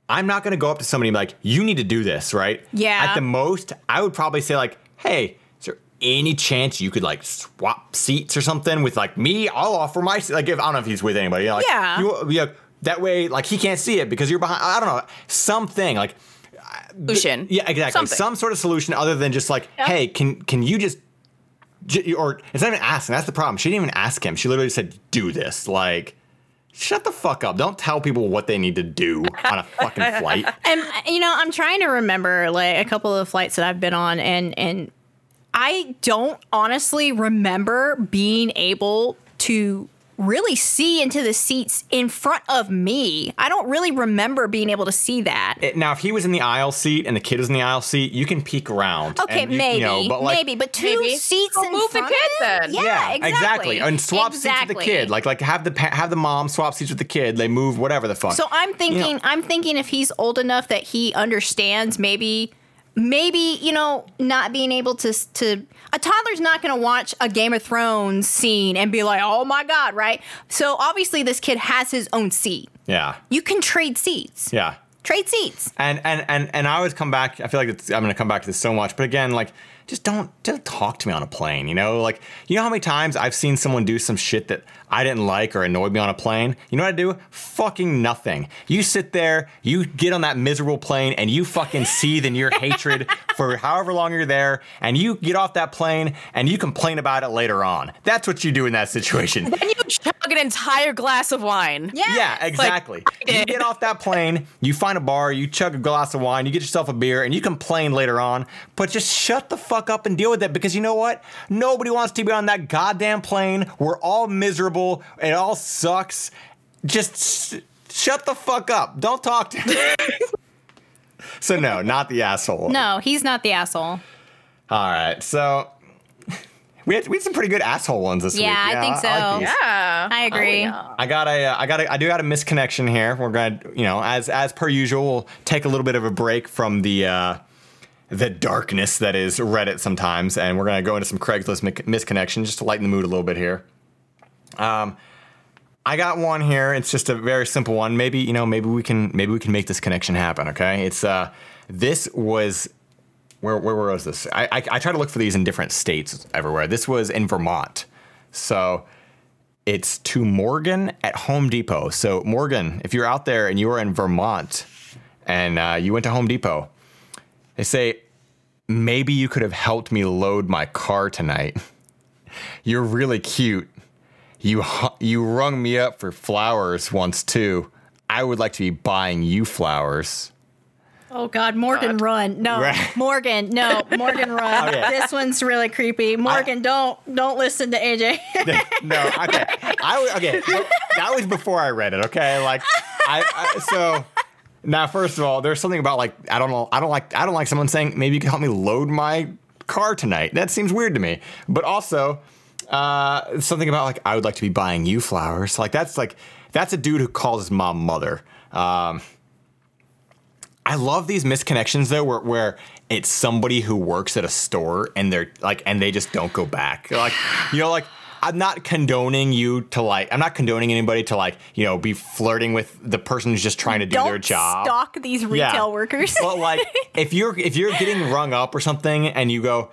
I'm not gonna go up to somebody and be like, you need to do this, right? Yeah. At the most, I would probably say like, hey. Is there any chance you could like swap seats or something with like me? I'll offer my seat. Like if I don't know if he's with anybody. You know, like, Yeah. You, yeah. That way, like he can't see it because you're behind. I don't know something like Solution. yeah, exactly. Something. Some sort of solution other than just like, Yeah. hey, can can you just, j- or it's not even asking. That's the problem. She didn't even ask him. She literally said, "Do this." Like, shut the fuck up. Don't tell people what they need to do on a fucking flight. and you know, I'm trying to remember like a couple of flights that I've been on, and and I don't honestly remember being able to really see into the seats in front of me. I don't really remember being able to see that. It- now, if he was in the aisle seat and the kid is in the aisle seat, you can peek around. Okay, and you- maybe, you know, but like, maybe, but two Maybe. seats Go in move the front kid of it? then. Yeah, exactly. And swap seats with the kid. Like, like have the pa- have the mom swap seats with the kid. They move whatever the fuck. So I'm thinking, You know- I'm thinking if he's old enough that he understands, maybe, maybe you know, not being able to to a toddler's not going to watch a Game of Thrones scene and be like, oh my god, right? So obviously this kid has his own seat. yeah, You can trade seats. yeah. Trade seats. And and and and I always come back. I feel like it's, I'm going to come back to this so much, but again, like just don't just talk to me on a plane. You know, like you know how many times I've seen someone do some shit that I didn't like or annoyed me on a plane. You know what I do? Fucking nothing. You sit there, you get on that miserable plane, and you fucking seethe in your hatred for however long you're there, and you get off that plane and you complain about it later on. That's what you do in that situation. Then you chug an entire glass of wine. Yeah. Yeah, exactly. you get off that plane, you find a bar, you chug a glass of wine, you get yourself a beer, and you complain later on, but just shut the fuck up and deal with it because you know what? Nobody wants to be on that goddamn plane. We're all miserable. It all sucks. Just sh- shut the fuck up. Don't talk to me. so, no, not the asshole. No, he's not the asshole. All right, so. We had, we had some pretty good asshole ones this Yeah, week. Yeah, I think so. these. Yeah. I agree. Oh, yeah. I got a, uh, I got a, I do got a misconnection here. We're gonna, you know, as as per usual, we'll take a little bit of a break from the uh, the darkness that is Reddit sometimes, and we're gonna go into some Craigslist mi- misconnection just to lighten the mood a little bit here. Um, I got one here. It's just a very simple one. Maybe you know, maybe we can, maybe we can make this connection happen. Okay, it's uh, this was where where was this? I, I I try to look for these in different states everywhere. This was in Vermont, so it's to Morgan at Home Depot. So Morgan, if you're out there and you are in Vermont and uh, you went to Home Depot, they say maybe you could have helped me load my car tonight. You're really cute. You you rung me up for flowers once too. I would like to be buying you flowers. Oh God, Morgan, run! No, Right. Morgan, no, Morgan, run! Oh, okay. This one's really creepy. Morgan, don't don't listen to AJ. no, okay. I okay. That was before I read it. Okay, like I, I so now first of all, there's something about like I don't know. I don't like I don't like someone saying maybe you can help me load my car tonight. That seems weird to me. But also uh, something about like I would like to be buying you flowers. Like that's like that's a dude who calls his mom mother. Um, I love these misconnections though, where, where it's somebody who works at a store and they're like, and they just don't go back. Like, you know, like I'm not condoning you to like, I'm not condoning anybody to like, you know, be flirting with the person who's just trying to do don't their job. stalk these retail Yeah. workers. But like, if you're if you're getting rung up or something, and you go,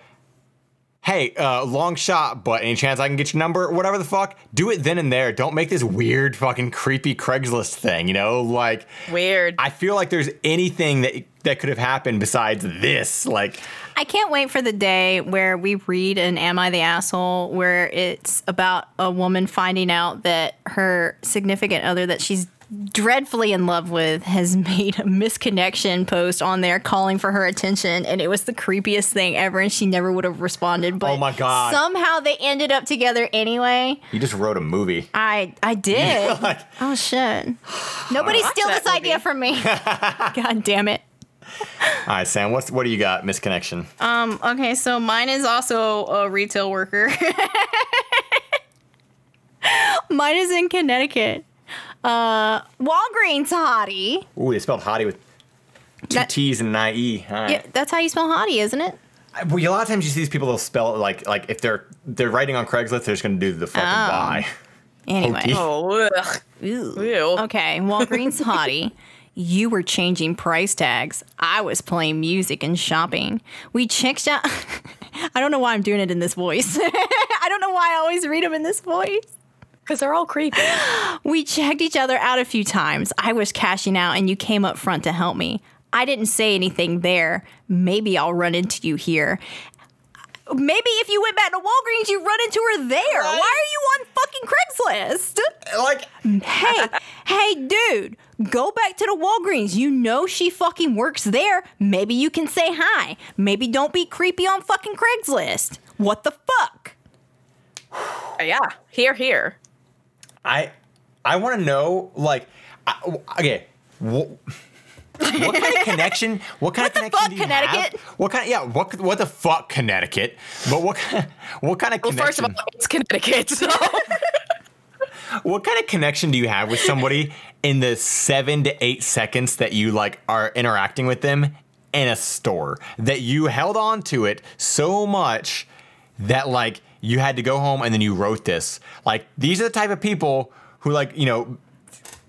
"Hey, uh, long shot, but any chance I can get your number?" Whatever the fuck, do it then and there. Don't make this weird, fucking creepy Craigslist thing. You know, like Weird. I feel like there's anything that that could have happened besides this. Like, I can't wait for the day where we read an Am I the Asshole where it's about a woman finding out that her significant other that she's dreadfully in love with has made a misconnection post on there calling for her attention and it was the creepiest thing ever and she never would have responded oh but Oh my God. somehow they ended up together anyway. You just wrote a movie. i i did. Like, oh shit. Nobody Watch steal that this idea from me. God damn it all right, Sam. What's what do you got? Misconnection. Um, okay, so mine is also a retail worker. mine is in Connecticut. Uh, Walgreens hottie. Ooh, they spelled hottie with two That- T's and an IE. All right. Yeah, that's how you spell hottie, isn't it? Well, a lot of times you see these people they'll spell it like like if they're they're writing on Craigslist, they're just gonna do the fucking Oh. Y. Anyway. Oh, ugh. Ew. Ew. Okay, Walgreens hottie. You were changing price tags. I was playing music and shopping. We checked out. I don't know why I'm doing it in this voice. I don't know why I always read them in this voice. Because they're all creepy. We checked each other out a few times. I was cashing out and you came up front to help me. I didn't say anything there. Maybe I'll run into you here. Maybe if you went back to Walgreens, you run into her there. Why are you on fucking Craigslist? Like hey, hey, dude, go back to the Walgreens. You know she fucking works there. Maybe you can say hi. Maybe don't be creepy on fucking Craigslist. What the fuck? yeah. Here, here. I I want to know like I, okay. What, what kind of connection? What kind What of connection fuck, do you Connecticut? have? What kind? Yeah. What what the fuck, Connecticut? But what kind? What kind of Well, connection? first of all, it's Connecticut. So. what kind of connection do you have with somebody in the seven to eight seconds that you like are interacting with them in a store that you held on to it so much that like you had to go home and then you wrote this like these are the type of people who like you know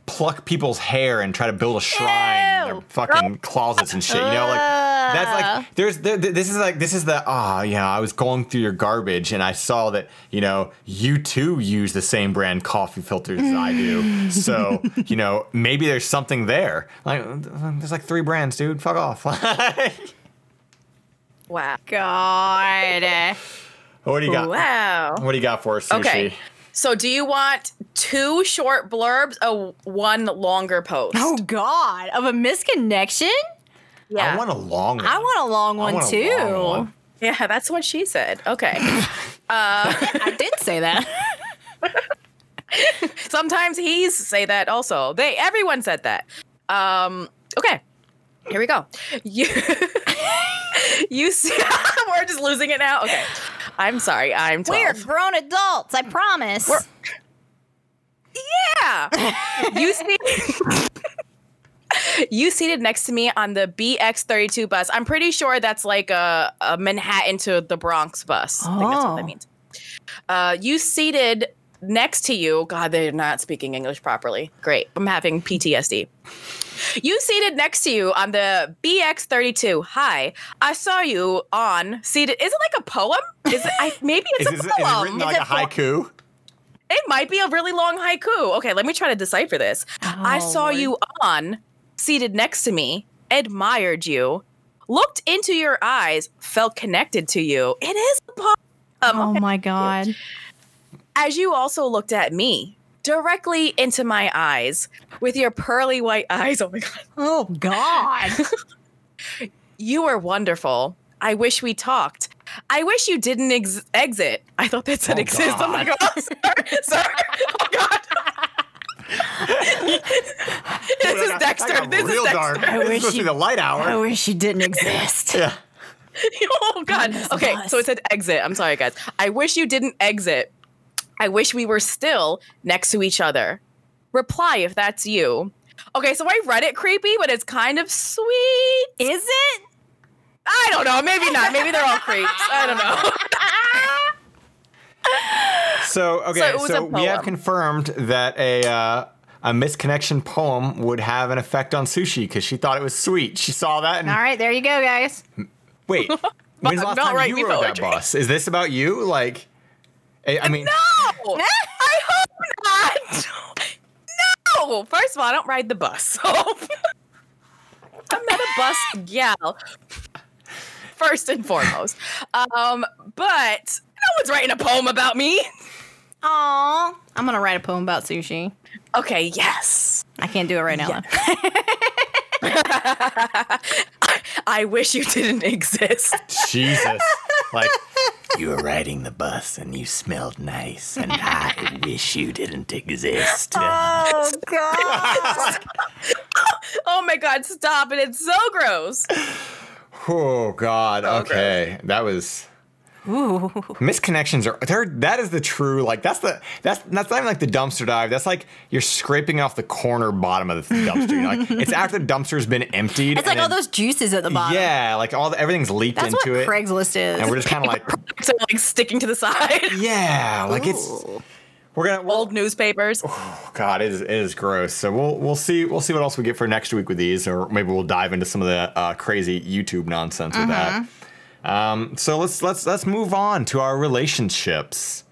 pluck people's hair and try to build a shrine in Ew. their fucking closets and shit you know like That's like there's there, this is like this is the ah you know I was going through your garbage and I saw that you know you too use the same brand coffee filters as I do. So you know maybe there's something there. Like there's like three brands, dude. Fuck off. Wow. God. what do you got? Wow. What do you got for us, sushi? Okay. So do you want two short blurbs a one longer post? Oh God. Of a misconnection? yeah. I want a long one. I want a long I one want a too. long one. yeah, that's what she said. Okay. uh, I did say that. Sometimes he's say that also. They everyone said that. Um okay. Here we go. You You see we're just losing it now. Okay. I'm sorry. I'm 12. We're grown adults. I promise. We're- Yeah. you see You seated next to me on the BX32 bus. I'm pretty sure that's like a, a Manhattan to the Bronx bus. I think that's what Oh. that means. Uh, you seated next to you. God, they're not speaking English properly. Great. I'm having PTSD. You seated next to you on the BX32. Hi, I saw you on seated. Is it like a poem? Is it? I, maybe it's Is, a poem? is it written like a it for- haiku? It might be a really long haiku. Okay, let me try to decipher this. I Oh, saw Lord. you on, seated next to me, admired you, looked into your eyes, felt connected to you. It is a poem. Um, oh okay. my God. As you also looked at me, directly into my eyes, with your pearly white eyes. Oh my God. Oh God. You were wonderful. I wish we talked. I wish you didn't ex- exit. I thought that said Oh, exist. Oh my God. god. Sorry. Sorry. Oh god. this is got- Dexter. that got This is Dexter. dark. I This is wish supposed to you- be the light hour. I wish you didn't exist. Yeah. oh god. Okay, bus. so it said exit. I'm sorry, guys. I wish you didn't exit. I wish we were still next to each other. Reply if that's you. Okay, so I read it creepy, but it's kind of sweet. Is it? I don't know. Maybe not. Maybe they're all creeps. I don't know. So okay, So so we have confirmed that a uh, a misconnection poem would have an effect on sushi because she thought it was sweet. She saw that and All right, there you go, guys. wait. When's the last time write you me rode that poetry. bus? Is this about you? Like, I I mean, No! I hope not! No! First of all, I don't ride the bus, so I'm not a bus gal. First and foremost. Um, but no one's writing a poem about me. Aw. I'm gonna write a poem about sushi. Okay, yes. I can't do it right now. Yeah. though. I wish you didn't exist. Jesus. Like, you were riding the bus and you smelled nice, and I wish you didn't exist. Oh God. Oh my god, stop it. It's so gross. Oh God. Okay, that was. Ooh. Misconnections are they're that is the true like that's the that's that's not even like the dumpster dive that's like you're scraping off the corner bottom of the dumpster like it's after the dumpster's been emptied It's like all those juices at the bottom. yeah like all the, everything's leaked That's what into it Craigslist is. and we're just kind of like So like sticking to the side. yeah like it's Ooh. We're gonna we'll, Old newspapers. Oh God it is, it is gross so we'll we'll see we'll see what else we get for next week with these or maybe we'll dive into some of the uh, crazy YouTube nonsense with Mm-hmm. that um, so let's let's let's move on to our relationships.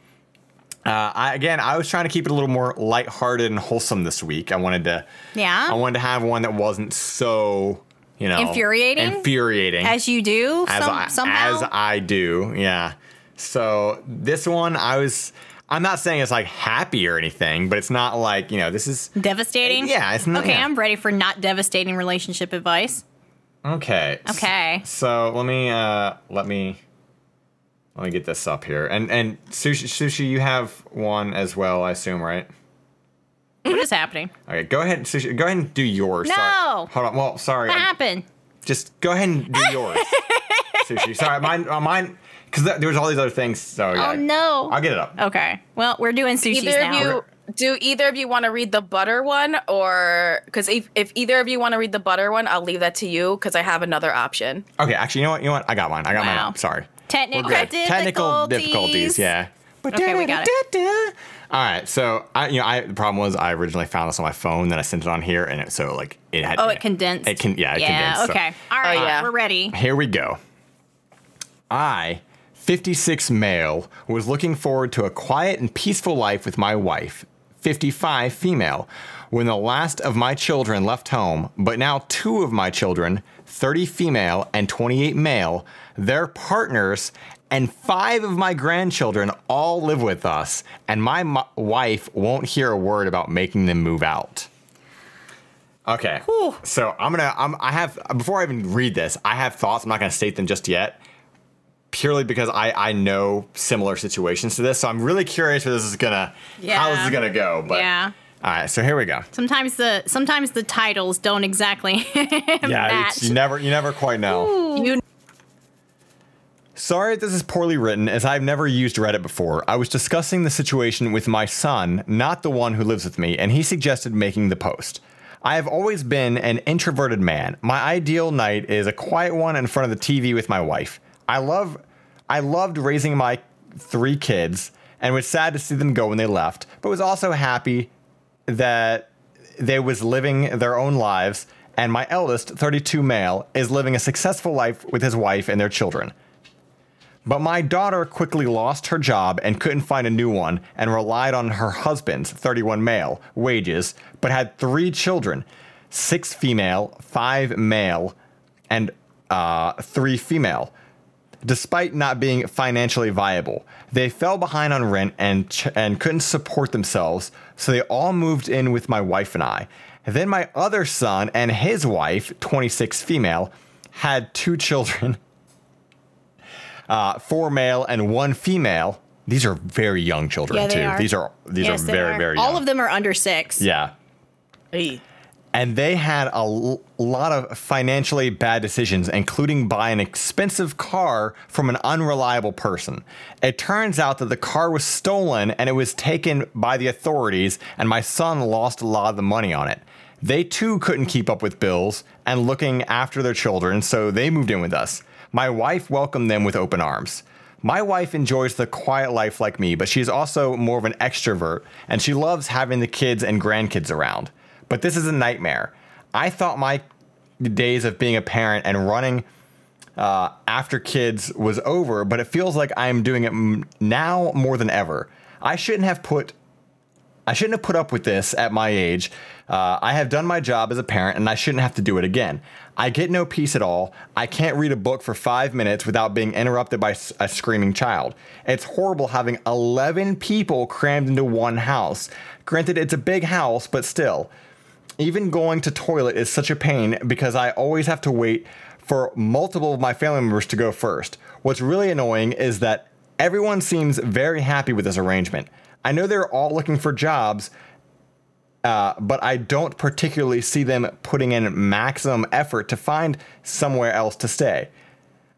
Uh, I, again, I was trying to keep it a little more lighthearted and wholesome this week. I wanted to, Yeah. I wanted to have one that wasn't so, you know, Infuriating? infuriating As you do, as some, I, somehow. as I do. Yeah. So this one, I was. I'm not saying it's like happy or anything, but it's not like you know this is devastating. Yeah, it's not- Okay, yeah. I'm ready for not devastating relationship advice. Okay. Okay. So let me uh let me let me get this up here. And and sushi sushi, you have one as well, I assume, right? What is happening? Okay, go ahead, sushi. Go ahead and do yours. Sorry. No. Hold on. Well, sorry. What happened? Just go ahead and do yours, sushi. Sorry, mine. Uh, mine. Because there was all these other things. So oh, yeah. Oh no. I'll get it up. Okay. Well, we're doing sushi either now. of you do either of you want to read the butter one or because if, if either of you want to read the butter one i'll leave that to you because i have another option Okay, actually, you know what? You know what? I got mine. I got mine Wow. up. Sorry. Technical difficulties. Technical difficulties. Yeah. But Okay, we got it. All right, so I, you know, I the problem was I originally found this on my phone, then I sent it on here, and it, so like it had. Oh, it condensed. It can, yeah, it yeah. condensed. so- Okay. All right. Oh, yeah. We're ready. Here we go. I, 56 male, was looking forward to a quiet and peaceful life with my wife, 55 female, when the last of my children left home, but now two of my children, 30 female and 28 male, their partners, and five of my grandchildren all live with us, and my mo- wife won't hear a word about making them move out. Okay. Whew. So I'm gonna. I'm, I have before I even read this, I have thoughts. I'm not gonna state them just yet, purely because I I know similar situations to this. So I'm really curious where this is gonna how this is gonna go. But Yeah. All right. So here we go. Sometimes the sometimes the titles don't exactly Yeah. match. It's, you never you never quite know. You Sorry this is poorly written, as I've never used Reddit before. I was discussing the situation with my son, not the one who lives with me, and he suggested making the post. I have always been an introverted man. My ideal night is a quiet one in front of the TV with my wife. I love I loved raising my three kids and was sad to see them go when they left, but was also happy that they was living their own lives and my eldest, 32 male, is living a successful life with his wife and their children. But my daughter quickly lost her job and couldn't find a new one and relied on her husband's, 31 male, wages, but had three children six female, five male, and uh, three female. Despite not being financially viable, they fell behind on rent and, ch- and couldn't support themselves, so they all moved in with my wife and I. Then my other son and his wife, 26 female, had two children uh, four male and one female. These are very young children Yeah, too. are. These are these Yes, are very very young. All of them are under six. Yeah, Hey. And they had a l- lot of financially bad decisions, including buying an expensive car from an unreliable person. It turns out that the car was stolen and it was taken by the authorities, and my son lost a lot of the money on it. They too couldn't keep up with bills and looking after their children, so they moved in with us. My wife welcomed them with open arms. My wife enjoys the quiet life like me, but she's also more of an extrovert, and she loves having the kids and grandkids around. But this is a nightmare. I thought my days of being a parent and running uh, after kids was over, but it feels like I'm doing it now more than ever. I shouldn't have put I shouldn't have put up with this at my age. Uh, I have done my job as a parent and I shouldn't have to do it again. I get no peace at all. I can't read a book for five minutes without being interrupted by a screaming child. It's horrible having 11 people crammed into one house. Granted, it's a big house, but still. Even going to toilet is such a pain because I always have to wait for multiple of my family members to go first. What's really annoying is that everyone seems very happy with this arrangement. I know they're all looking for jobs, uh, but I don't particularly see them putting in maximum effort to find somewhere else to stay.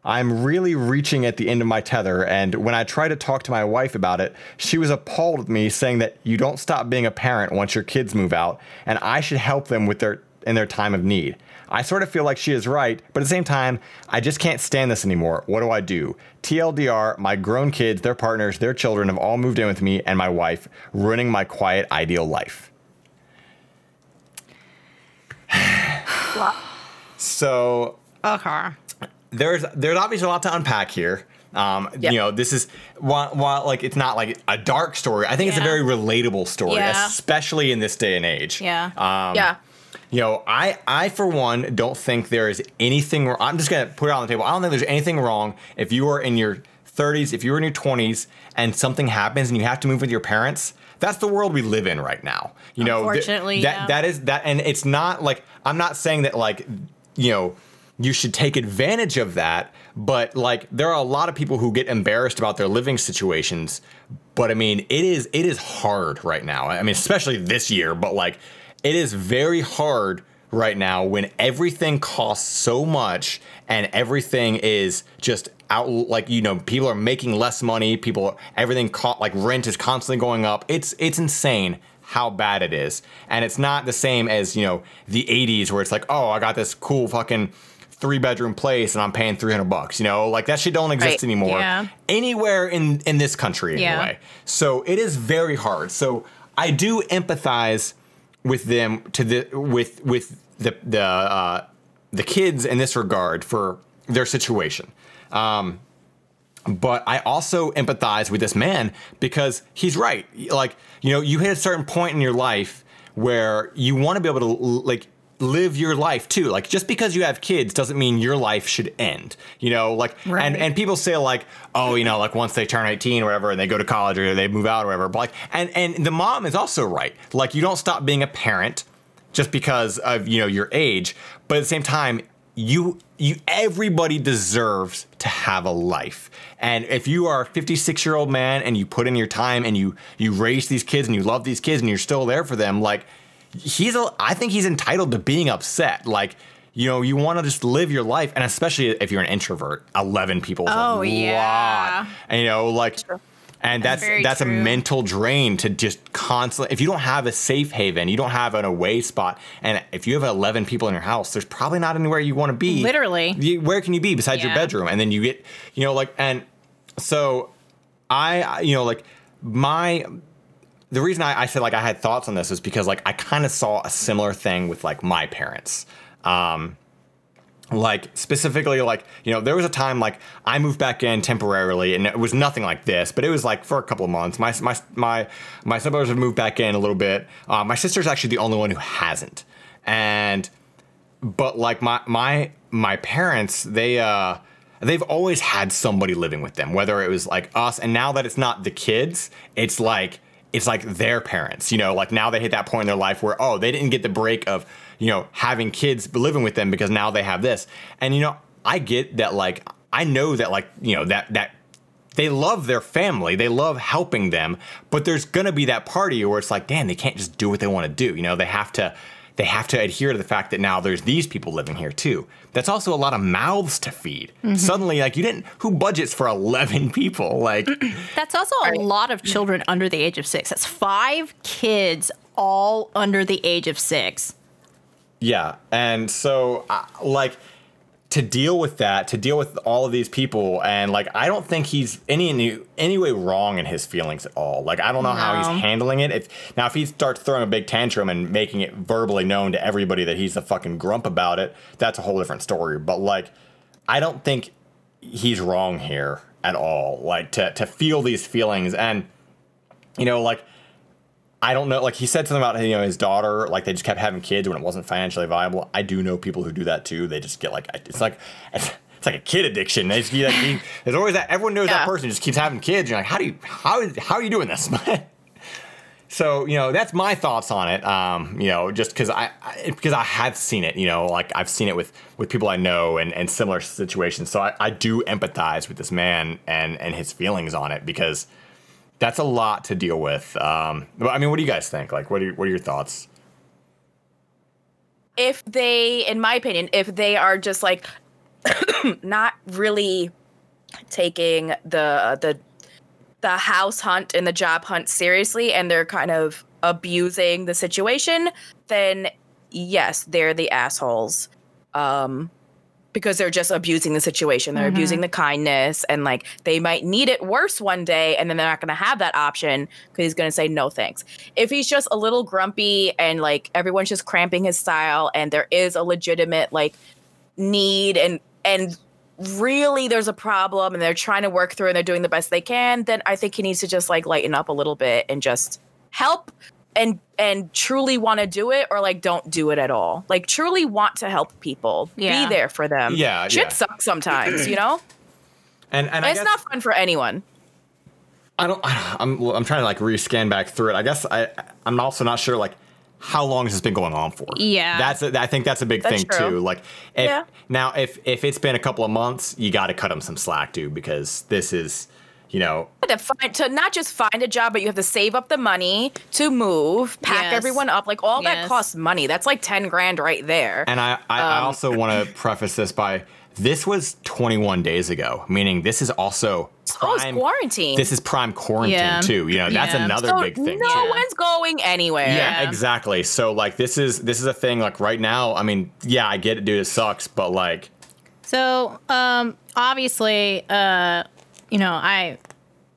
I'm really reaching at the end of my tether, and when I try to talk to my wife about it, she was appalled with me, saying that you don't stop being a parent once your kids move out, and I should help them with their in their time of need. I sort of feel like she is right, but at the same time, I just can't stand this anymore. What do I do? TLDR, my grown kids, their partners, their children have all moved in with me and my wife, ruining my quiet, ideal life. so Okay. There's there's obviously a lot to unpack here. Um, Yep. You know, this is while, while like it's not like a dark story. I think it's a very relatable story, Yeah. especially in this day and age. Yeah. Um, yeah. You know, I I for one don't think there is anything. wr- I'm just gonna put it on the table. I don't think there's anything wrong if you are in your 30s, if you're in your 20s, and something happens and you have to move with your parents. That's the world we live in right now. You know, th- Unfortunately, that yeah. that is that, and it's not like I'm not saying that like you know you should take advantage of that. But like there are a lot of people who get embarrassed about their living situations. But i mean it is it is hard right now. I mean especially this year but like it is very hard right now when everything costs so much and everything is just out like you know people are making less money people everything like rent is constantly going up. It's it's insane how bad it is. And it's not the same as you know the 80s where it's like oh i got this cool fucking three bedroom place and I'm paying 300 bucks. You know, like that shit don't exist Right. anymore Yeah. anywhere in in this country Yeah. anyway. So it is very hard. So I do empathize with them to the with with the the uh, the kids in this regard for their situation. Um, but I also empathize with this man because he's right. Like, you know, you hit a certain point in your life where you want to be able to like live your life too. Like just because you have kids doesn't mean your life should end. You know, like Right. and and people say like, "Oh, you know, like once they turn 18 or whatever and they go to college or they move out or whatever." But like and and the mom is also right. Like you don't stop being a parent just because of, you know, your age, but at the same time, you you everybody deserves to have a life and if you are a 56 year old man and you put in your time and you you raise these kids and you love these kids and you're still there for them like he's a, i think he's entitled to being upset. Like you know you want to just live your life and especially if you're an introvert 11 people Oh, yeah. lot. and you know like and that's very that's, a mental drain to just constantly if you don't have a safe haven you don't have an away spot and if you have 11 people in your house there's probably not anywhere you want to be. Literally. You- where can you be besides your bedroom? And then you get you know like and so I- you know like my the reason I, I said like i had thoughts on this is because like i kind of saw a similar thing with like my parents. Um like specifically like you know there was a time like i moved back in temporarily and it was nothing like this but it was like for a couple of months. My my my my stepbrothers have moved back in a little bit. Uh, my sister's actually the only one who hasn't. And but like my my my parents they uh they've always had somebody living with them whether it was like us. And now that it's not the kids it's like it's like their parents you know like now they hit that point in their life where oh they didn't get the break of you know having kids living with them because now they have this. And you know i get that like i know that like you know that that they love their family they love helping them but there's gonna be that party where it's like damn they can't just do what they want to do you know they have to they have to adhere to the fact that now there's these people living here too. That's also a lot of mouths to feed. Suddenly like you didn't who budgets for 11 people? Like That's also a lot of children under the age of six. That's five kids all under the age of six. Yeah, and so uh, like to deal with that, to deal with all of these people, and like I don't think he's any any, any way wrong in his feelings at all. Like I don't know how he's handling it. If now if he starts throwing a big tantrum and making it verbally known to everybody that he's a fucking grump about it, that's a whole different story. But like I don't think he's wrong here at all. Like to to feel these feelings and you know like I don't know. Like he said something about you know his daughter. Like they just kept having kids when it wasn't financially viable. I do know people who do that too. They just get like it's like it's, it's like a kid addiction. They just be like he- there's always that. Everyone knows that Yeah. person just keeps having kids. You're like, how do you how how are you doing this? so you know that's my thoughts on it. Um, you know, just because I, I because I have seen it. You know, like I've seen it with with people I know and and similar situations. So I, I do empathize with this man and and his feelings on it because that's a lot to deal with. Um, I mean, what do you guys think? Like, what are what are your thoughts? if they, in my opinion, if they are just like not really taking the the the house hunt and the job hunt seriously and they're kind of abusing the situation, then yes, they're the assholes. Um because they're just abusing the situation. They're mm-hmm. abusing the kindness and like they might need it worse one day and then they're not going to have that option because he's going to say no thanks. If he's just a little grumpy and like everyone's just cramping his style and there is a legitimate like need and and really there's a problem and they're trying to work through and they're doing the best they can, then I think he needs to just like lighten up a little bit and just help and and truly want to do it or like don't do it at all. Like truly want to help people. Yeah. Be there for them. Yeah, Shit yeah. sucks sometimes, you know? And and I it's guess not fun for anyone. I don't. I'm I'm trying to like rescan back through it. I guess I I'm also not sure like how long has this been going on for. Yeah. that's a, I think that's a big That's thing true. too. Like if Yeah. now if if it's been a couple of months, you got to cut him some slack, dude, because this is you know To find to not just find a job, but you have to save up the money to move, pack Yes. everyone up. Like all that costs money. That's like ten grand right there. And I, I, I Um, also want to preface this by this was 21 days ago, meaning this is also oh, it's quarantine This is prime quarantine Yeah. too. You know, that's Yeah. another so big thing. no too. one's going anywhere. Yeah, Yeah. exactly. So like this is this is a thing like right now, I mean, yeah, I get it, dude, it sucks, but like So, um, obviously, uh, you know, I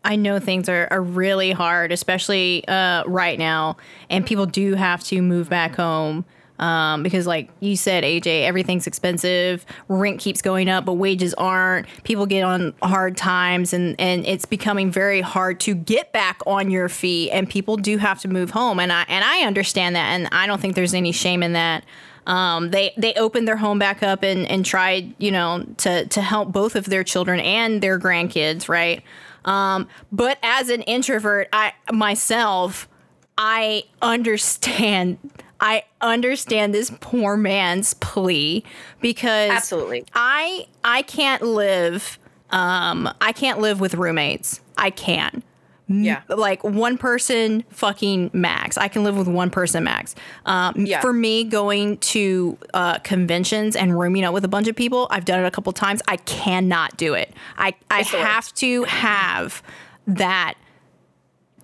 I know things are, are really hard, especially uh, right now, and people do have to move back home. Um, because, like you said, AJ, everything's expensive. Rent keeps going up, but wages aren't. People get on hard times, and, and it's becoming very hard to get back on your feet. And people do have to move home, and I and I understand that, and I don't think there's any shame in that. Um, they they opened their home back up and, and tried you know to to help both of their children and their grandkids right? Um, but as an introvert I myself I understand I understand this poor man's plea because Absolutely. I I can't live um I can't live with roommates. I can Yeah. like one person fucking max. I can live with one person max. Um, Yeah. For me, going to uh, conventions and rooming up with a bunch of people, I've done it a couple times. I cannot do it. I I It's the worst. have to have that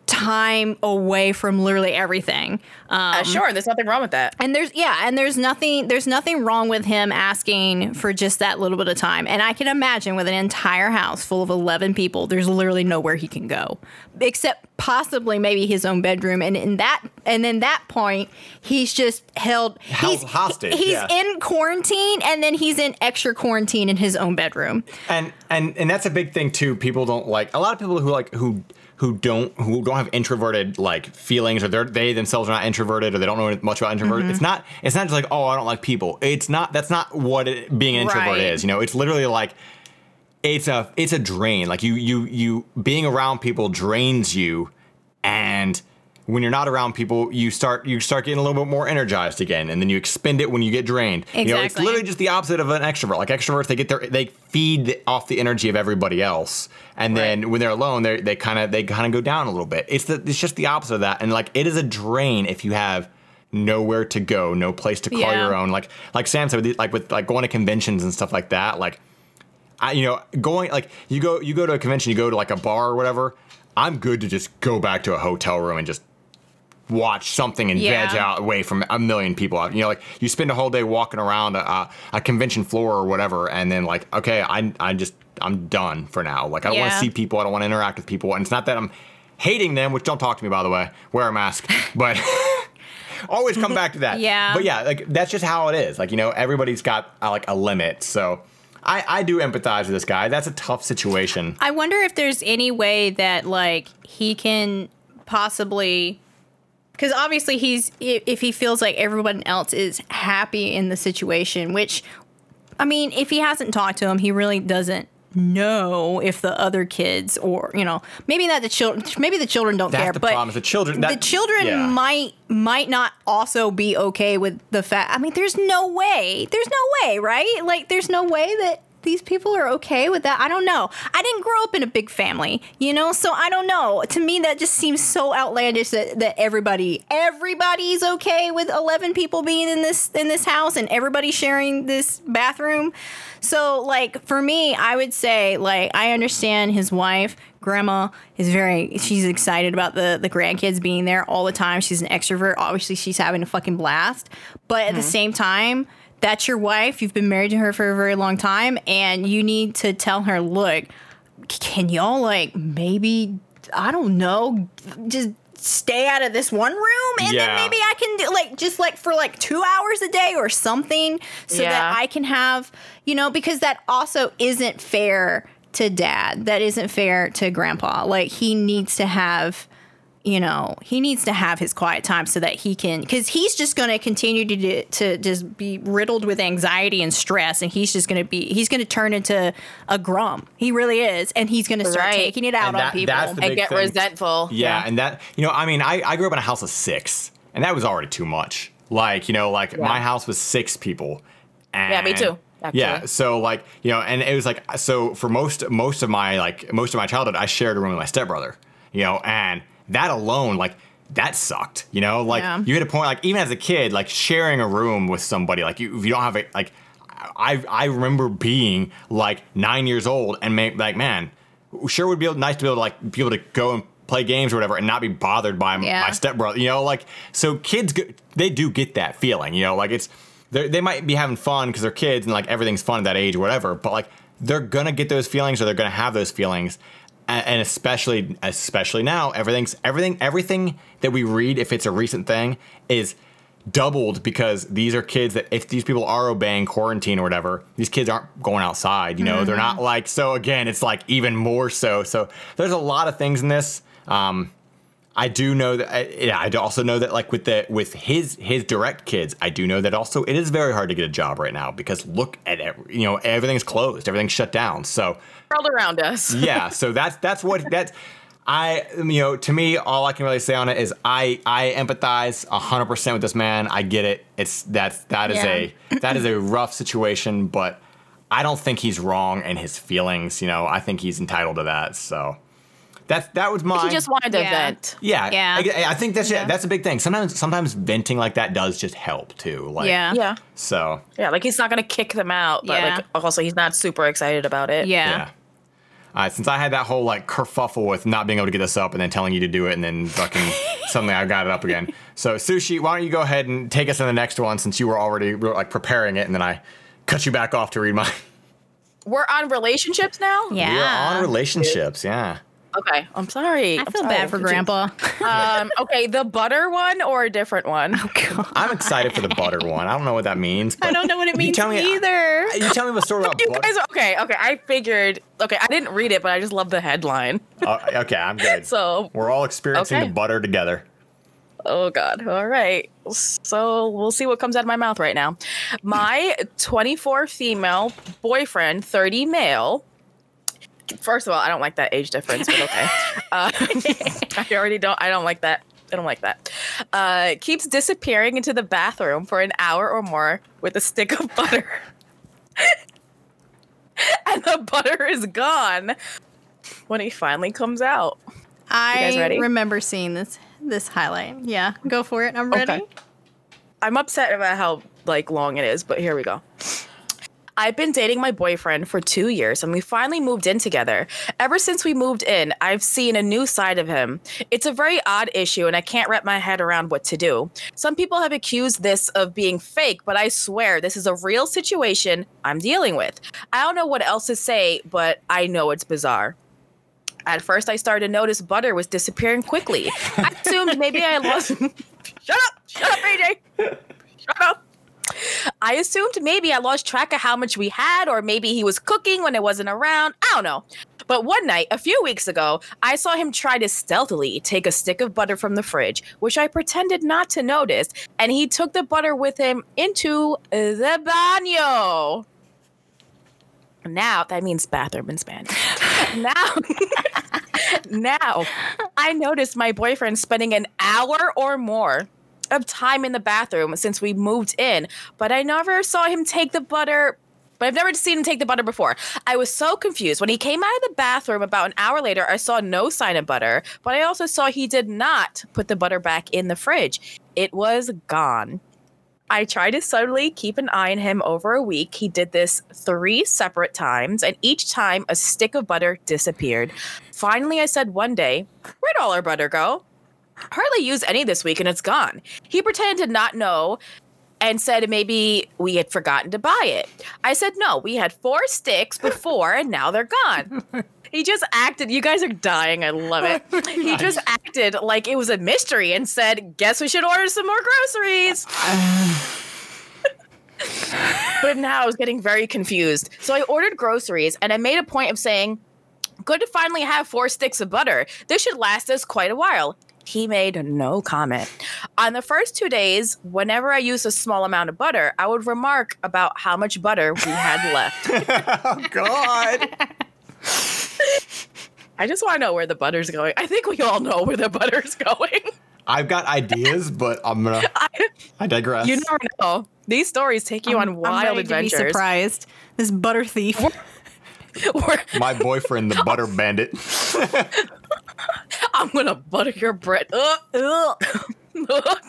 time away from literally everything. Um, Uh, sure, there's nothing wrong with that. and there's yeah, and there's nothing there's nothing wrong with him asking for just that little bit of time. And I can imagine with an entire house full of 11 people, there's literally nowhere he can go except possibly maybe his own bedroom. And in that and in that point, he's just held Held he's hostage, He's yeah. in quarantine and then he's in extra quarantine in his own bedroom. and and and that's a big thing too. People don't like a lot of people who like who who don't who don't have introverted like feelings or they're they themselves are not introverted or they don't know much about introverted. Mm-hmm. It's not it's not just like oh I don't like people. It's not that's not what it, being an introvert Right. is. You know, it's literally like it's a it's a drain. Like you you you being around people drains you, and when you're not around people, you start you start getting a little bit more energized again, and then you expend it when you get drained. You know, it's literally just the opposite of an extrovert. Like extroverts, they get their they feed off the energy of everybody else, and then when they're alone, they they kind of they kind of go down a little bit. It's the it's just the opposite of that, and like it is a drain if you have nowhere to go, no place to call Yeah. your own. Like like Sam said, with like with like going to conventions and stuff like that, like. I, you know, going like you go you go to a convention, you go to like a bar or whatever. I'm good to just go back to a hotel room and just watch something and Yeah. veg out away from a million people. out. You know, like you spend a whole day walking around a, a convention floor or whatever, and then like, okay, I I just I'm done for now. Like I don't want to see people. I don't want to interact with people. And it's not that I'm hating them, which don't talk to me by the way. Wear a mask, but. Always come back to that. Yeah. But yeah, like that's just how it is. Like, you know, everybody's got uh, like a limit. So I, I do empathize with this guy. That's a tough situation. I wonder if there's any way that like he can possibly because obviously he's if he feels like everyone else is happy in the situation which i mean if he hasn't talked to him he really doesn't know if the other kids or you know maybe not the children maybe the children don't That's care the but problem. is The children. the children yeah. might might not also be okay with the fact i mean there's no way there's no way right like there's no way that these people are okay with that? I don't know. I didn't grow up in a big family you know so i don't know. To me that just seems so outlandish that, that everybody everybody's okay with 11 people being in this in this house and everybody sharing this bathroom. So like for me i would say like i understand his wife grandma is very she's excited about the the grandkids being there all the time. She's an extrovert. Obviously she's having a fucking blast. But at the mm-hmm. same time that's your wife. You've been married to her for a very long time and you need to tell her look can y'all like maybe i don't know just stay out of this one room? And Yeah. then maybe i can do like just like for like two hours a day or something so that i can have you know because that also isn't fair to dad. That isn't fair to grandpa. Like he needs to have you know he needs to have his quiet time so that he can because he's just going to continue to to just be riddled with anxiety and stress and he's just going to be he's going to turn into a grum he really is and he's going to start Right. taking it out And on that- people And get thing. resentful. Yeah, and that you know, I mean, I, I grew up in a house of six, and that was already too much. Like, you know, like my house was six people. And, Yeah, me too, actually. Yeah, so like you know, and it was like so for most most of my like most of my childhood, I shared a room with my stepbrother. You know, and that alone, like that sucked. You know, like Yeah. you hit a point, like even as a kid, like sharing a room with somebody, like you, if you don't have a like. I I remember being like nine years old and make like man, sure would be able, nice to be able to like be able to go and play games or whatever and not be bothered by Yeah. my stepbrother. You know, like so kids go, they do get that feeling. You know, like it's they might be having fun because they're kids and like everything's fun at that age or whatever. But like they're gonna get those feelings or they're gonna have those feelings, and, especially especially now, everything's everything everything that we read if it's a recent thing is doubled because these are kids that if these people are obeying quarantine or whatever, these kids aren't going outside. You know, they're not like so. Again, it's like even more so. So there's a lot of things in this. Um, I do know that. I, yeah, I also know that like with the with his his direct kids, I do know that also it is very hard to get a job right now because look at every, you know everything's closed, everything's shut down. So World around us. yeah, so that's that's what that's. I you know to me all I can really say on it is I I empathize hundred percent with this man. I get it. It's that's that is a that is a rough situation, but I don't think he's wrong in his feelings. You know, I think he's entitled to that. So that's that was my He just wanted to Yeah. vent. yeah, Yeah. I, I think that's Yeah. that's a big thing. Sometimes sometimes venting like that does just help too. Like Yeah. Yeah. So Yeah, like he's not gonna kick them out, but Yeah. like also he's not super excited about it. Yeah. yeah. All right, since I had that whole like kerfuffle with not being able to get this up and then telling you to do it and then fucking suddenly I got it up again. So sushi, why don't you go ahead and take us to the next one since you were already like preparing it and then I cut you back off to read mine. We're on relationships now? Yeah. We are on relationships, yeah. Okay. I'm sorry. I I'm feel sorry, bad for. Grandpa. Um, okay, the butter one or a different one? I'm excited for the butter one. I don't know what that means. But I don't know what it you means tell me, either. You tell me a story about You butter. guys, okay, okay. I figured. Okay, I didn't read it, but I just love the headline. Oh, okay, I'm good. So, We're all experiencing Okay. the butter together. oh god. All right. So we'll see what comes out of my mouth right now. My 24 female boyfriend, 30 male. First of all, I don't like that age difference, but okay. Uh, I already don't. I don't like that. I don't like that. Uh, keeps disappearing into the bathroom for an hour or more with a stick of butter. and the butter is gone when he finally comes out. guys I ready? remember seeing this this highlight. Yeah, go for it. I'm ready. Okay. I'm upset about how like long it is, but here we go. I've been dating my boyfriend for two years and we finally moved in together. Ever since we moved in, I've seen a new side of him. It's a very odd issue and I can't wrap my head around what to do. Some people have accused this of being fake, but I swear this is a real situation I'm dealing with. I don't know what else to say, but I know it's bizarre. At first, I started to notice butter was disappearing quickly. I assumed maybe I lost. Shut up! Shut up, AJ! Shut up! I assumed maybe I lost track of how much we had, or maybe he was cooking when I wasn't around. I don't know. But one night, a few weeks ago, I saw him try to stealthily take a stick of butter from the fridge, which I pretended not to notice, and he took the butter with him into the baño. Now, that means bathroom in Spanish. now, now, I noticed my boyfriend spending an hour or more of time in the bathroom since we moved in, but I never saw him take the butter. But I've never seen him take the butter before. I was so confused. When he came out of the bathroom about an hour later, I saw no sign of butter, but I also saw he did not put the butter back in the fridge. It was gone. I tried to subtly keep an eye on him over a week. He did this three separate times, and each time a stick of butter disappeared. Finally, I said one day, Where'd all our butter go? Hardly used any this week, and it's gone. He pretended to not know and said maybe we had forgotten to buy it. I said, No, we had four sticks before, and now they're gone. He just acted, you guys are dying. I love it. He just acted like it was a mystery and said, Guess we should order some more groceries. but now I was getting very confused. So I ordered groceries and I made a point of saying, Good to finally have four sticks of butter. This should last us quite a while. He made no comment. On the first two days, whenever I used a small amount of butter, I would remark about how much butter we had left. oh God. I just want to know where the butter's going. I think we all know where the butter's going. I've got ideas, but I'm gonna. I, I digress. you never know. These stories take you on I'm wild ready adventures. To be surprised. This butter thief. Or My boyfriend, the butter bandit. I'm gonna butter your bread. Ugh, ugh.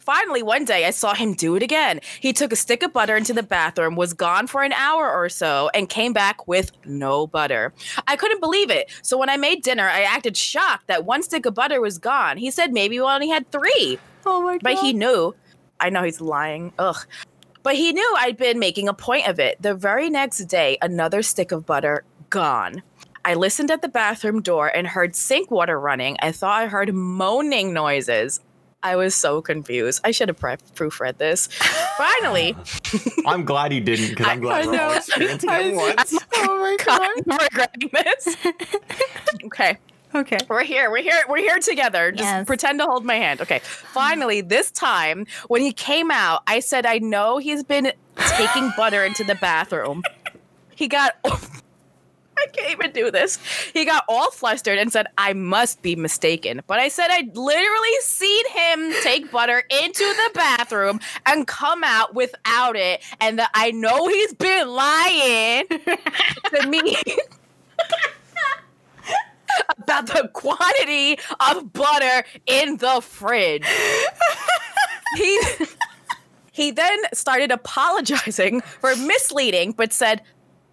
Finally, one day I saw him do it again. He took a stick of butter into the bathroom, was gone for an hour or so, and came back with no butter. I couldn't believe it. So when I made dinner, I acted shocked that one stick of butter was gone. He said maybe we only had three, Oh my god. but he knew. I know he's lying. Ugh. But he knew I'd been making a point of it. The very next day, another stick of butter gone. I listened at the bathroom door and heard sink water running. I thought I heard moaning noises. I was so confused. I should have pre- proofread this. Finally, I'm glad you didn't because I'm glad we're all experiencing it once. Oh my I'm regretting this. okay. Okay. We're here. We're here. We're here together. Just Yes. pretend to hold my hand. Okay. Finally, this time when he came out, I said, I know he's been taking butter into the bathroom. He got. I can't even do this. He got all flustered and said, I must be mistaken. But I said I'd literally seen him take butter into the bathroom and come out without it, and that I know he's been lying to me about the quantity of butter in the fridge. he he then started apologizing for misleading, but said,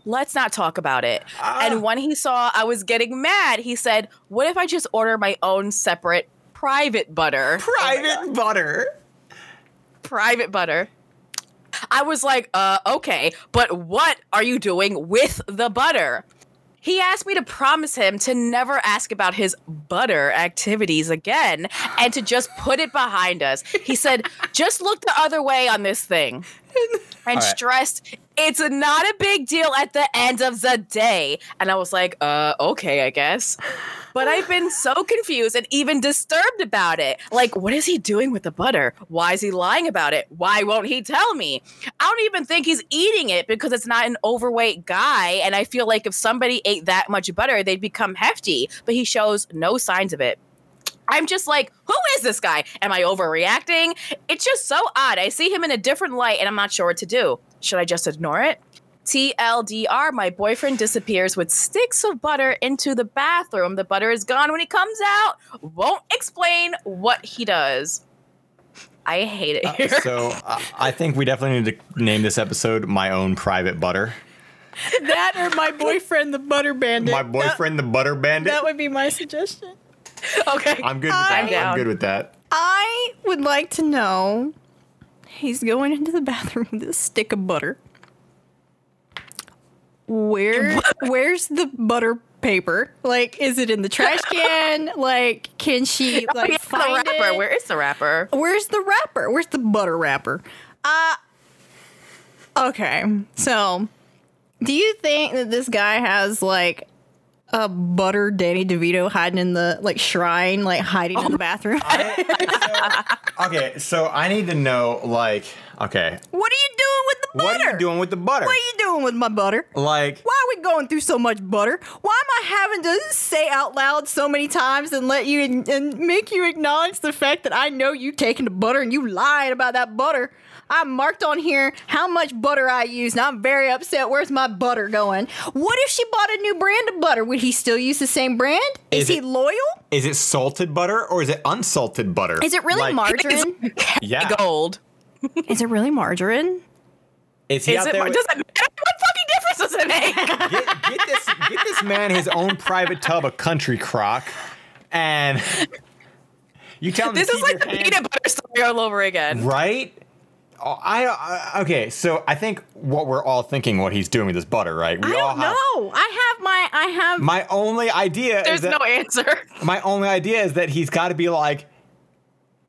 "Let's not talk about it." And when he saw I was getting mad, he said, "What if I just order my own separate private butter?" Private butter. private butter. I was like, uh, okay, but what are you doing with the butter? He asked me to promise him to never ask about his butter activities again and to just put it behind us. He said, just look the other way on this thing. And right. stressed, it's not a big deal at the end of the day. And I was like, uh, okay, I guess. But I've been so confused and even disturbed about it. Like, what is he doing with the butter? Why is he lying about it? Why won't he tell me? I don't even think he's eating it because it's not an overweight guy. And I feel like if somebody ate that much butter, they'd become hefty. But he shows no signs of it. I'm just like, who is this guy? Am I overreacting? It's just so odd. I see him in a different light and I'm not sure what to do. Should I just ignore it? TLDR, my boyfriend disappears with sticks of butter into the bathroom. The butter is gone when he comes out. Won't explain what he does. I hate it here. So uh, I think we definitely need to name this episode "My Own Private Butter." That or my boyfriend, the butter bandit. My boyfriend, the Butter Bandit. That, that would be my suggestion. okay. I'm good with I'm that. down. I'm good with that. I would like to know. He's going into the bathroom with a stick of butter. Where where's the butter paper? Like, is it in the trash can? like, can she like Yeah, find the wrapper. it? Where is the wrapper? Where's the wrapper? Where's the butter wrapper? Uh Okay. So, do you think that this guy has like a butter Danny DeVito hiding in the like shrine, like hiding in the bathroom? Okay, so I need to know, like, okay, what are you doing with the butter? what are you doing with the butter? What are you doing with my butter? Like, Why are we going through so much butter? Why am I having to say out loud so many times and let you and make you acknowledge the fact that I know you taking the butter and you lying about that butter? I marked on here how much butter I use, and I'm very upset. Where's my butter going? What if she bought a new brand of butter? Would he still use the same brand? Is, Is he it- loyal? is it salted butter or is it unsalted butter? Is it really Like, margarine? Yeah. Gold. Is it really margarine? Is he Is out it? there? Mar- with- does it matter? What fucking difference does it make? get, get this get this man his own private tub of country crock and you tell him this to is like the your hands- peanut butter story all over again. right Oh, I, I okay so i think what we're all thinking what he's doing with this butter right we I all don't have know. I have my. I have. my only idea is There's that no answer. my only idea is that he's got to be like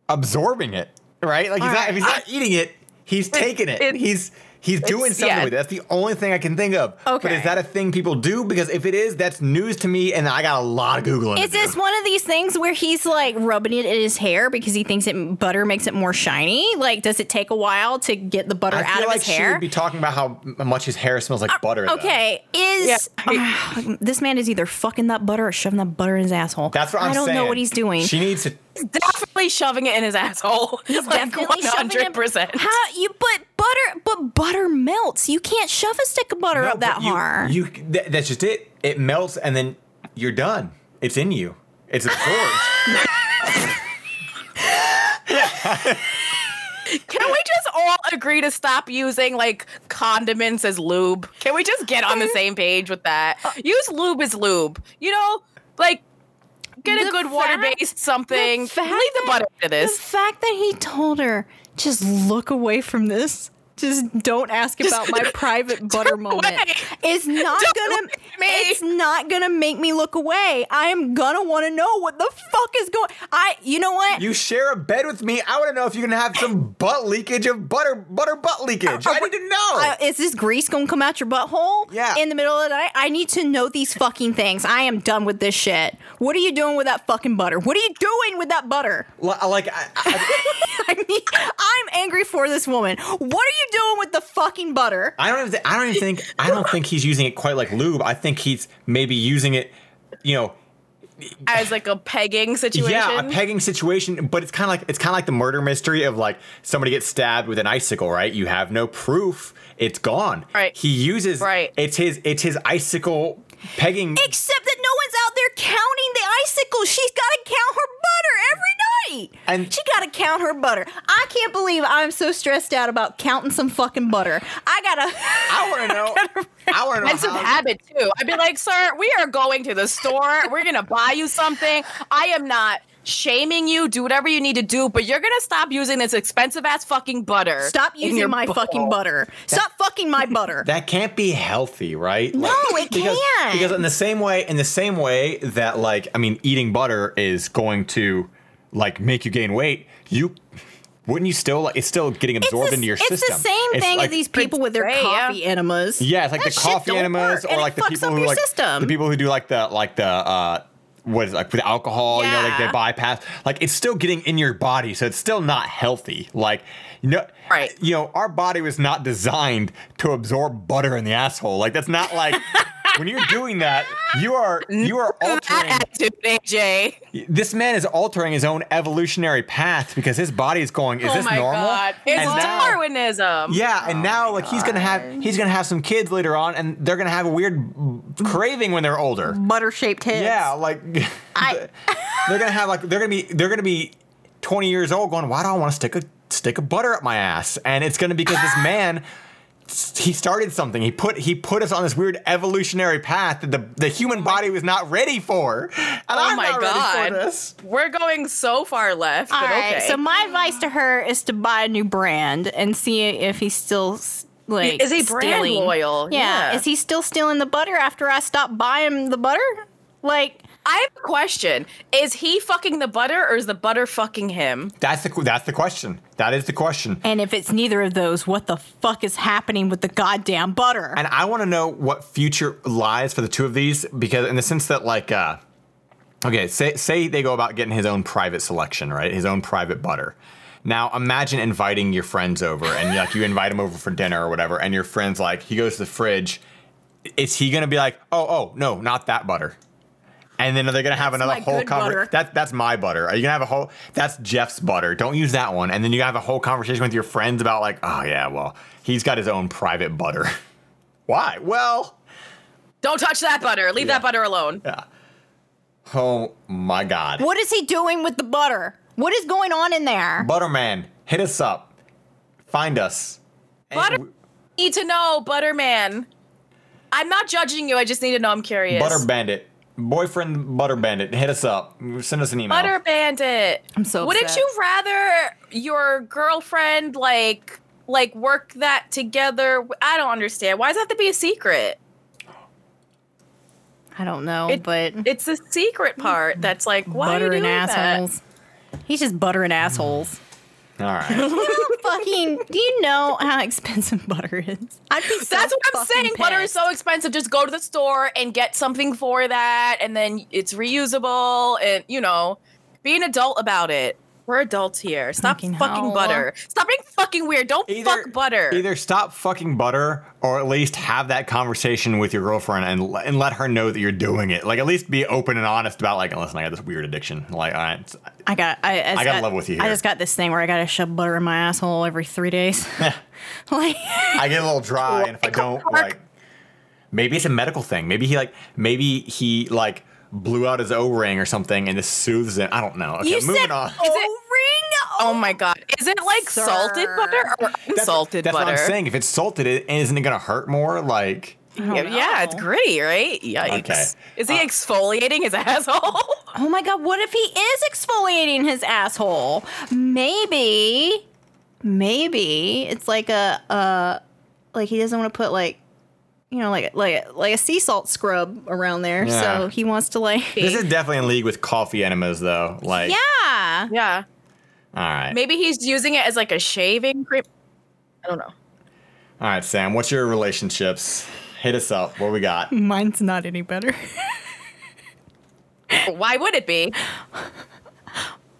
absorbing it right like he's not if he's not eating it he's taking it, it- he's he's doing something yeah. with it that's the only thing i can think of Okay. but is that a thing people do because if it is that's news to me and i got a lot of googling Is to do. this one of these things where he's like rubbing it in his hair because he thinks it butter makes it more shiny? Like, does it take a while to get the butter I out feel of like his hair? she hair? would be talking about how much his hair smells like uh, butter. though. Okay, is uh, this man is either fucking that butter or shoving that butter in his asshole? That's what I'm saying. I don't saying. know what he's doing. She needs to. Definitely shoving it in his asshole. He's like definitely shoving it. 100%. How you? But butter, but butter melts. You can't shove a stick of butter No, up that you, hard. You, th- that's just it. It melts and then you're done. It's in you. It's absorbed. Can we just all agree to stop using like condiments as lube? Can we just get on the same page with that? Use lube as lube. You know, like get a good fact- water-based something. the Leave the butter to The fact that he told her, just look away from this. Just don't ask about my private butter moment. away. Is not Don't gonna. me. It's not gonna make me look away. I am gonna want to know what the fuck is going. I. You know what? You share a bed with me. I want to know if you're gonna have some butt leakage of butter, butter butt leakage. I need to know. Uh, is this grease gonna come out your butthole? Yeah. In the middle of the night? I need to know these fucking things. I am done with this shit. What are you doing with that fucking butter? What are you doing with that butter? Li- like, I, I, I mean, I'm angry for this woman. What are you doing with the fucking butter? I don't even. Th- I don't even think. I don't think he's using it quite like lube. I think he's maybe using it. You know, As like a pegging situation. Yeah, a pegging situation, but it's kind of like it's kind of like the murder mystery of like somebody gets stabbed with an icicle, right? You have no proof; it's gone. Right. He uses Right. It's his it's his icicle pegging. Except that no one's out there counting the icicles. She's got to count her butter every night. And- she got to count her butter. I can't believe I'm so stressed out about counting some fucking butter. I gotta. I want to know. I want to know Expensive how. habit too. I'd be like, sir, we are going to the store. We're gonna buy you something. I am not shaming you. Do whatever you need to do, but you're gonna stop using this expensive ass fucking butter. Stop using your my bowl. fucking butter. Stop fucking my butter. That can't be healthy, right? No, it because, can't. Because in the same way, in the same way that like I mean, eating butter is going to like make you gain weight. You wouldn't you still like it's still getting absorbed the- into your it's system. It's the same It's thing like- as these people with their Right, yeah. coffee enemas. Yeah, it's like That the coffee enemas, work, or and like the people who like system. the people who do like the like the uh what is it, like with alcohol, you know, like they bypass. Like it's still getting in your body, so it's still not healthy. Like you know, Right. You know, our body was not designed to absorb butter in the asshole. Like that's not like when you're doing that, you are you are altering. That attitude, AJ. This man is altering his own evolutionary path because his body is going. Is oh this my normal? god, it's And now- Darwinism. yeah, and now oh like he's gonna have he's gonna have some kids later on, and they're gonna have a weird craving when they're older. Butter shaped heads. Yeah, like I- they're gonna have like they're gonna be they're gonna be twenty years old, going, why do I want to stick a stick of butter up my ass? And it's gonna be because this man. He started something. He put he put us on this weird evolutionary path that the, the human body was not ready for. And Oh I'm my not god, ready for this. we're going so far left. All but right. okay. So my advice to her is to buy a new brand and see if he's still like Is he brand stealing. loyal? Yeah. Yeah. Is he still stealing the butter after I stopped buying the butter? Like, I have a question: Is he fucking the butter, or is the butter fucking him? That's the that's the question. That is the question. and if it's neither of those, what the fuck is happening with the goddamn butter? And I want to know what future lies for the two of these because in the sense that like uh okay, say say they go about getting his own private selection, right? His own private butter. Now imagine inviting your friends over and like you invite them over for dinner or whatever and your friend's like he goes to the fridge is he going to be like, "Oh, oh, no, not that butter." And then they're gonna have another whole conversation? That, that's my butter. Are you gonna have a whole? That's Jeff's butter. Don't use that one. And then you have a whole conversation with your friends about like, oh yeah, well, he's got his own private butter. Why? Well, Don't touch that butter. Leave Yeah. that butter alone. yeah. Oh my God. what is he doing with the butter? What is going on in there? Butterman, hit us up. Find us. Butter- w- Need to know, Butterman. I'm not judging you. I just need to know. I'm curious. Butter Bandit. Boyfriend Butter Bandit, hit us up. Send us an email. Butter Bandit. I'm so Wouldn't upset. you rather your girlfriend like like work that together? I don't understand. Why does it have to be a secret? I don't know, It- but It's the secret part that's like why are you buttering doing that? He's just buttering assholes. All right. fucking, do you know how expensive butter is? I'd be so That's what I'm fucking saying. Butter is so expensive. Just go to the store and get something for that, and then it's reusable. And you know, be an adult about it. We're adults here. Stop Fucking fucking butter. Stop being fucking weird. Don't fuck butter. Either stop fucking butter, or at least have that conversation with your girlfriend and and let her know that you're doing it. Like at least be open and honest about like, listen, I got this weird addiction. Like, all right, it's- I got. I, I, just gotta got- level with you I just got this thing where I gotta shove butter in my asshole every three days. like, I get a little dry, and if I don't like, maybe it's a medical thing. Maybe he like, maybe he like blew out his O ring or something, and this soothes it. I don't know. Okay, you moving said on. O ring. oh my god, is it like Sir. salted butter or That's- unsalted that's butter? what I'm saying. If it's salted, it isn't it gonna hurt more? Like, Yeah, yeah, it's gritty, right? Yikes. Okay. Is he exfoliating his asshole? Oh my god, what if he is exfoliating his asshole? Maybe, maybe it's like a, uh, like he doesn't want to put like, you know, like like like a sea salt scrub around there. Yeah. So he wants to like, This is definitely in league with coffee enemas, though. Like, yeah. yeah. all right, Maybe he's using it as like a shaving cream. I don't know. all right, Sam. What's your relationships? Hit us up. What we got? Mine's not any better. Why would it be?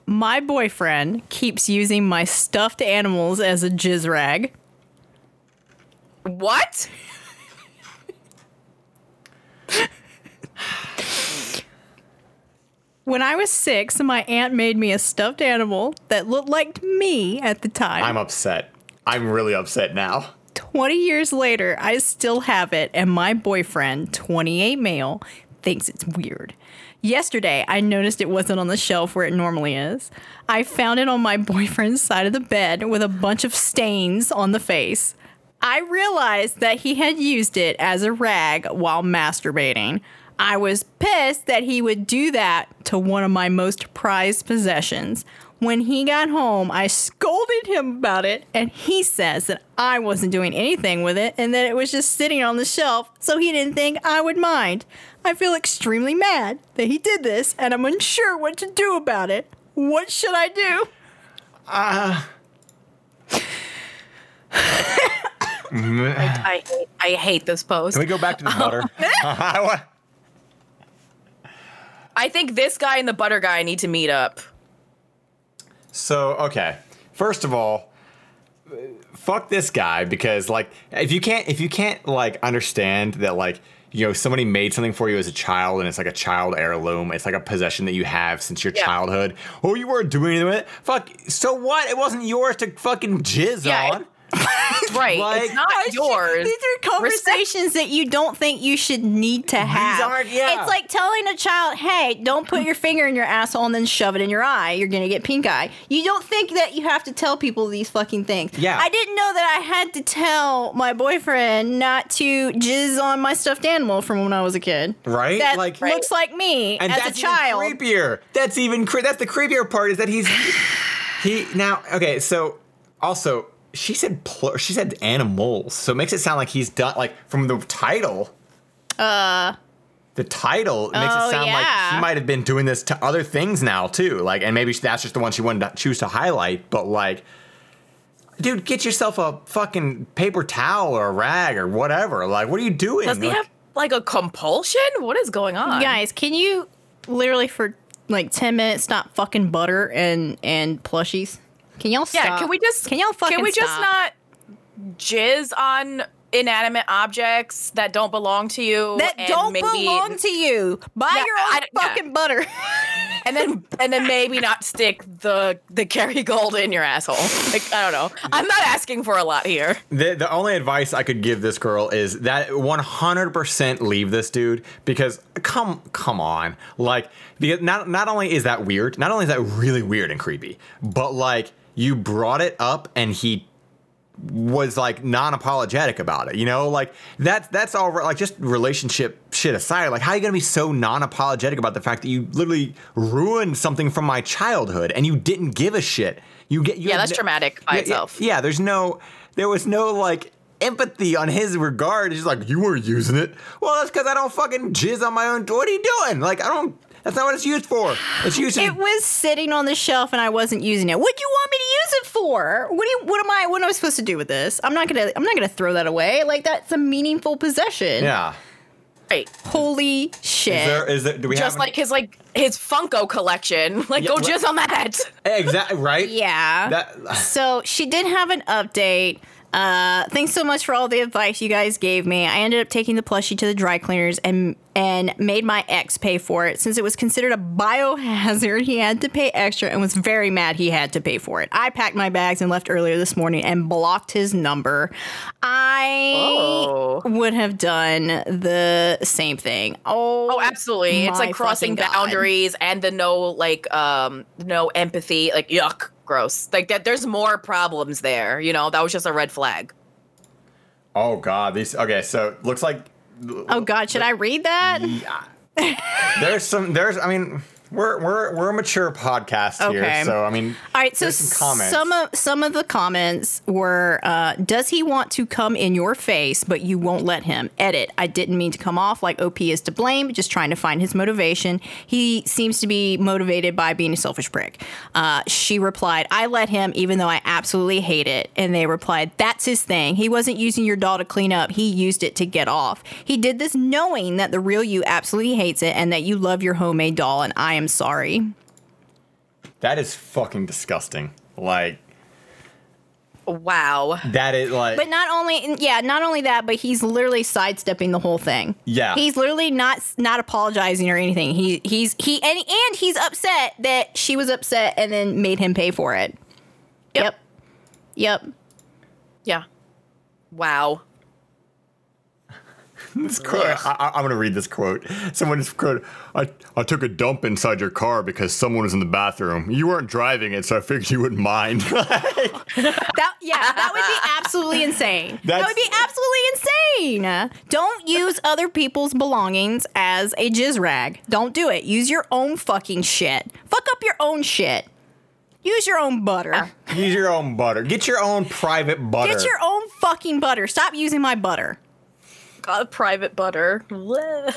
My boyfriend keeps using my stuffed animals as a jizz rag. What? When I was six, my aunt made me a stuffed animal that looked like me at the time. I'm upset. I'm really upset now. 20 years later, I still have it, and my boyfriend, 28 male, thinks it's weird. Yesterday, I noticed it wasn't on the shelf where it normally is. I found it on my boyfriend's side of the bed with a bunch of stains on the face. I realized that he had used it as a rag while masturbating. I was pissed that he would do that to one of my most prized possessions. When he got home, I scolded him about it, and he says that I wasn't doing anything with it and that it was just sitting on the shelf, so he didn't think I would mind. I feel extremely mad that he did this, and I'm unsure what to do about it. What should I do? Uh. I hate, I hate this post. Can we go back to the butter? I think this guy and the butter guy need to meet up. so, okay. First of all, fuck this guy because like if you can't if you can't like understand that like you know somebody made something for you as a child and it's like a child heirloom it's like a possession that you have since your Yeah. childhood oh you weren't doing anything with it fuck so what it wasn't yours to fucking jizz Yeah, on Right. Like- it's not yours. These are conversations that you don't think you should need to have. These aren't- yeah. It's like telling a child, hey, don't put your finger in your asshole and then shove it in your eye. You're going to get pink eye. You don't think that you have to tell people these fucking things. Yeah. I didn't know that I had to tell my boyfriend not to jizz on my stuffed animal from when I was a kid. Right? That Like- looks like me and as a child. even creepier. That's even cre- that's the creepier part is that he's he now okay. So also she said pl- she said animals, so it makes it sound like he's done like from the title. Uh. The title makes Oh, it sound like yeah. he might have been doing this to other things now too. Like, and maybe that's just the one she wanted to choose to highlight. But like, dude, get yourself a fucking paper towel or a rag or whatever. Like, what are you doing? Does he Like- have like a compulsion? What is going on? Guys, can you literally for like 10 minutes stop fucking butter and and plushies? Can y'all stop? Yeah, can we just Can y'all fucking Can we just stop? not jizz on inanimate objects that don't belong to you? that and don't maybe, belong to you. Buy Yeah, your own I- yeah. fucking butter. and then and then maybe not stick the the Kerrygold in your asshole. Like I don't know. I'm not asking for a lot here. The, the only advice I could give this girl is that 100% leave this dude because come come on like because not not only is that weird not only is that really weird and creepy but like you brought it up and he was like non-apologetic about it you know like that's that's all like just relationship shit aside like how are you gonna be so non-apologetic about the fact that you literally ruined something from my childhood and you didn't give a shit you get you Yeah, that's no- traumatic by yeah, itself. Yeah, yeah, there's no, there was no like empathy on his regard. He's like, you weren't using it. Well, that's because I don't fucking jizz on my own. What are you doing? Like, I don't. That's not what it's used for. It's used. it was sitting on the shelf and I wasn't using it. What do you want me to use it for? What do you what am I what am I supposed to do with this? I'm not gonna I'm not gonna throw that away. Like that's a meaningful possession. yeah. Right. Holy shit. Is there? Is there? Do we Just have like his like his Funko collection. Like Yeah, go let- jizz on that. exactly right? Yeah. That. So she did have an update. Uh, thanks so much for all the advice you guys gave me. I ended up taking the plushie to the dry cleaners and and made my ex pay for it since it was considered a biohazard. He had to pay extra and was very mad he had to pay for it. I packed my bags and left earlier this morning and blocked his number. I Oh. would have done the same thing. Oh, Oh, absolutely. It's like crossing God. boundaries and the no like um no empathy. Like yuck, gross. Like that. There's more problems there. You know, that was just a red flag. Oh God. These. Okay. So looks like Oh God, should I read that? Yeah. there's some there's I mean we're we're we're a mature podcast Okay. here, so I mean All right, so some some of some of the comments were, uh, "Does he want to come in your face, but you won't let him?" Edit. I didn't mean to come off like OP is to blame. Just trying to find his motivation. He seems to be motivated by being a selfish prick. Uh, she replied, "I let him, even though I absolutely hate it." And they replied, "That's his thing. He wasn't using your doll to clean up. He used it to get off. He did this knowing that the real you absolutely hates it and that you love your homemade doll. And I am sorry." that is fucking disgusting. Like Wow. that is like But not only, yeah, not only that, but he's literally sidestepping the whole thing. Yeah. he's literally not not apologizing or anything. He he's he and and he's upset that she was upset and then made him pay for it. Yep, yep. Yeah. Wow. This quote, I, I- I'm gonna read this quote. Someone just quote, I, I took a dump inside your car because someone was in the bathroom. You weren't driving it, so I figured you wouldn't mind. That yeah, that would be absolutely insane. that would be absolutely insane. Don't use other people's belongings as a jizz rag. Don't do it. Use your own fucking shit. Fuck up your own shit. Use your own butter. Use your own butter. Get your own private butter. Get your own fucking butter. Stop using my butter. God, private butter. Bleh.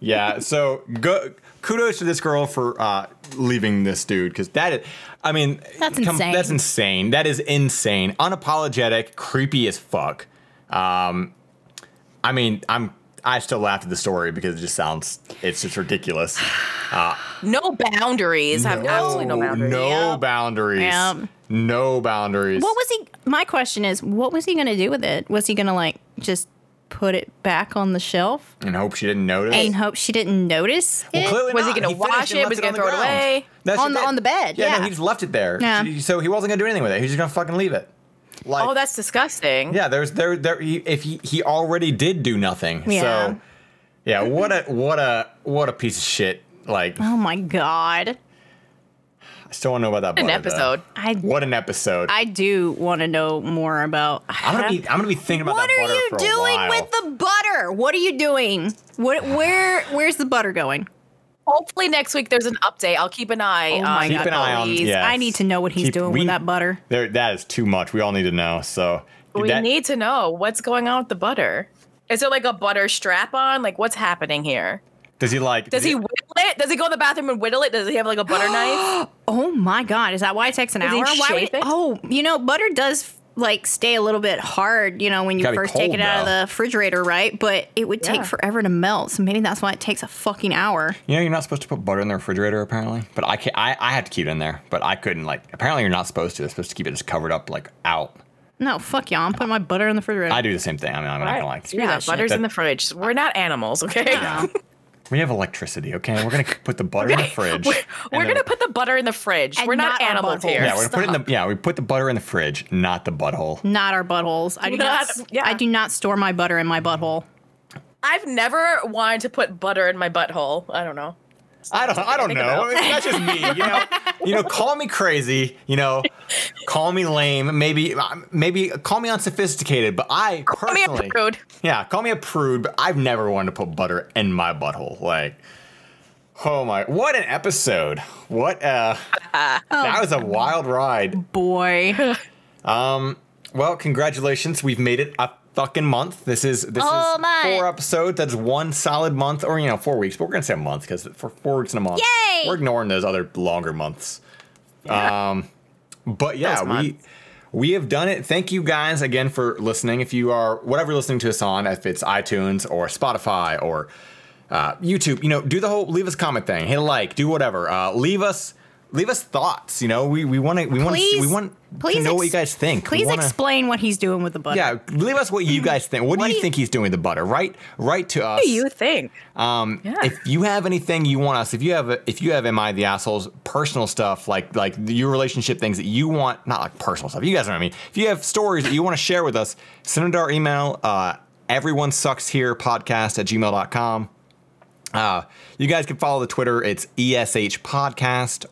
yeah. So go, kudos to this girl for uh, leaving this dude because that is, I mean, That's insane. That's insane. That is insane. Unapologetic, creepy as fuck. Um, I mean, I'm. I still laughed at the story because it just sounds. It's just ridiculous. No boundaries. Have absolutely no boundaries. No Yep. boundaries. Yep. No boundaries. What was he? My question is, what was he going to do with it? Was he going to like just put it back on the shelf and hope she didn't notice. and hope she didn't notice it? Clearly Was he not. gonna finished wash and it? left Was he on gonna the throw it ground. away? That's On what the- on the bed, Yeah, yeah. no, he just left it there. Yeah. She- So he wasn't gonna do anything with it. He was just gonna fucking leave it. Like, Oh, that's disgusting. yeah. There's there there. He, if he he already did do nothing. Yeah. So yeah. What a what a what a piece of shit. Like Oh my god! I still want to know about that. An butter, though. episode. I What an episode. I do want to know more about. I'm gonna be I'm gonna be thinking about What that are butter you for a doing with the butter? What are you doing? What? Where? Where's the butter going? Hopefully next week there's an update. I'll keep an eye. Oh on my Keep god! an eye on- please. yes. I need to know what he's Keep- doing we- with that butter. There, that is too much. We all need to know. So We that- need to know what's going on with the butter. Is there like a butter strap on? Like what's happening here? Does he like? Does he whittle it? Does he go in the bathroom and whittle it? Does he have like a butter knife? Oh my god! Is that why it takes an Does he hour? Why would it? Oh, you know, butter does like stay a little bit hard. You know, when you Gotta be first take cold, it out of the refrigerator, right? But it would take Yeah. forever to melt. So maybe that's why it takes a fucking hour. You know, you're not supposed to put butter in the refrigerator, apparently. But I can I, I had to keep it in there, but I couldn't. Like, apparently, you're not supposed to. It's supposed to keep it just covered up, like out. No, fuck y'all. I'm putting my butter in the refrigerator. I do the same thing. I mean, I'm not gonna like. yeah, that shit. butter's in the fridge. We're not animals, okay? Yeah. We have electricity, okay? We're gonna put the butter in the fridge. We're, we're gonna put the butter in the fridge. And we're not, not our animals here. Yeah, we're gonna put it in the yeah. We put the butter in the fridge, not the butthole. Not our buttholes. I do not. Not- yeah. I do not store my butter in my butthole. I've never wanted to put butter in my butthole. I don't know. I don't. I don't Think know. about. That's just me. You know. You know. Call me crazy. You know. Call me lame. Maybe. Maybe call me unsophisticated. But I Call me a personally. prude. Yeah. Call me a prude. But I've never wanted to put butter in my butthole. Like. Oh my! What an episode! What uh, that was a wild ride. Boy. Um. Well, congratulations. We've made it a fucking month. This is this Oh is my. four episodes. That's one solid month, or you know, four weeks. But we're gonna say a month because for four weeks in a month, Yay! we're ignoring those other longer months. Um, but yeah, we we have done it. Thank you guys again for listening. If you are whatever you're listening to us on, if it's iTunes or Spotify or uh, YouTube, you know, do the whole leave us a comment thing, hit a like, do whatever. Uh, leave us leave us thoughts. You know, we we want to we want to we want to please know what you guys think. Please wanna- explain what he's doing with the butter. yeah, leave us what you guys think. What, do What you do you- think he's doing with the butter? Write write to us. What do you think? Um, Yeah. If you have anything you want us, if you have if you have am I the assholes personal stuff like like your relationship things that you want, not like personal stuff. You guys know what I mean. If you have stories that you want to share with us, send it to our email. Uh, everyone sucks here podcast at gmail.com. Uh, you guys can follow the Twitter. It's ESH Podcast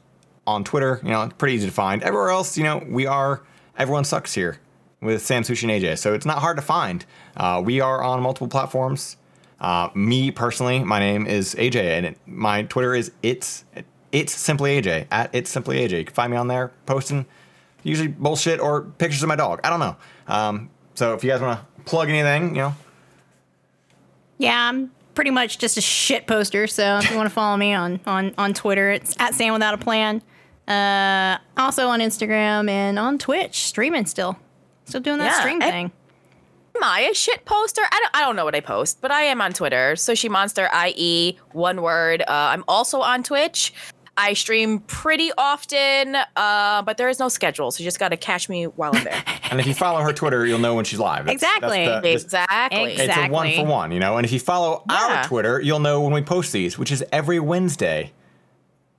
on Twitter. You know, pretty easy to find. Everywhere else, you know, we are Everyone Sucks here with Sam Sushi and AJ. So it's not hard to find. Uh, we are on multiple platforms. Uh, me personally, my name is AJ, and it, my Twitter is it's it's simply AJ at it's simply AJ. You can find me on there posting usually bullshit or pictures of my dog. I don't know. Um, so if you guys want to plug anything, you know, Yeah, I'm pretty much just a shit poster. So if you want to follow me on on on Twitter, it's at Sam Without a Plan. Uh, also on Instagram and on Twitch, streaming still, still doing that Yeah, stream and- thing. Am I a shit poster? I don't, I don't know what I post, but I am on Twitter. Sushi Monster, IE, one word. Uh, I'm also on Twitch. I stream pretty often, uh, but there is no schedule, so you just got to catch me while I'm there. and if you follow her Twitter, you'll know when she's live. That's- that's Exactly. the- exactly. Ex- It's a one for one, you know. And if you follow our Twitter, you'll know when we post these, which is every Wednesday.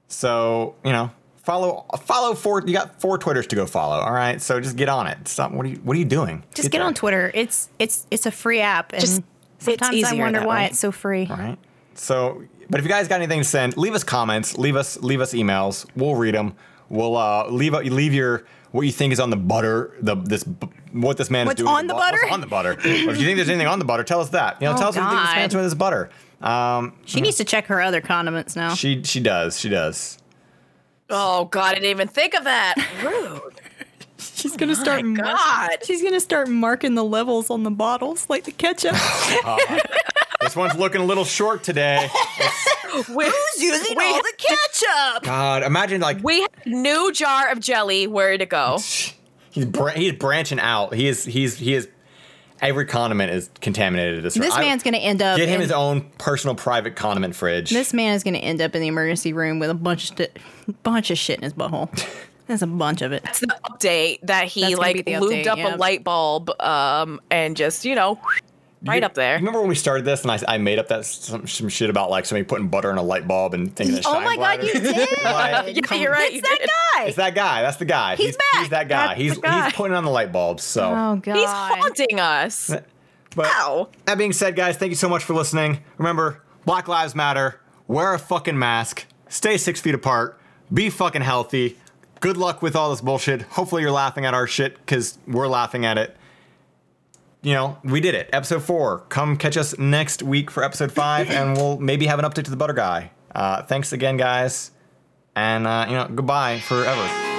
So you know, follow follow four. You got four Twitters to go follow. All right, so just get on it. Stop. What are you What are you doing? Just get, there. on Twitter. It's it's it's a free app, and Just- it's sometimes I wonder why way. it's so free. All right. So, but if you guys got anything to send, leave us comments. Leave us leave us emails. We'll read them. We'll uh, leave you. leave your what you think is on the butter. The this what this man What's is doing. on the bu- butter? What's on the butter? if you think there's anything on the butter, tell us that. You know, Oh, tell us what you think this man's doing with his butter. Um, She needs to check her other condiments now. she she does. She does. Oh God, I didn't even think of that. Rude. She's gonna oh start. God. She's gonna start marking the levels on the bottles, like the ketchup. Oh, this one's looking a little short today. Who's using we, all the ketchup? God, imagine like We have a new jar of jelly. Where to go? he's bra- he's branching out. He is he's he is every condiment is contaminated this. This man's gonna end up. get him in- his own personal private condiment fridge. This man is gonna end up in the emergency room with a bunch of st- bunch of shit in his butthole. There's a bunch of it. It's the update that he That's like be the lubed update, up yeah. a light bulb um, and just you know right You- up there. Remember when we started this and I, I made up that some, some shit about like somebody putting butter in a light bulb and thinking that Oh shine my god, bladder? you did! Like, Yeah, you're right. It's you that did. guy. It's that guy. That's the guy. He's He's back. that guy. That's he's guy. he's putting on the light bulbs. So, Oh god. He's haunting us. but Ow. that being said, guys, thank you so much for listening. Remember, Black Lives Matter. Wear a fucking mask. Stay six feet apart. Be fucking healthy. Good luck with all this bullshit. Hopefully, you're laughing at our shit because we're laughing at it. You know, we did it. Episode four. Come catch us next week for episode five, and we'll maybe have an update to the butter guy. Uh, thanks again, guys. And, uh, you know, goodbye forever.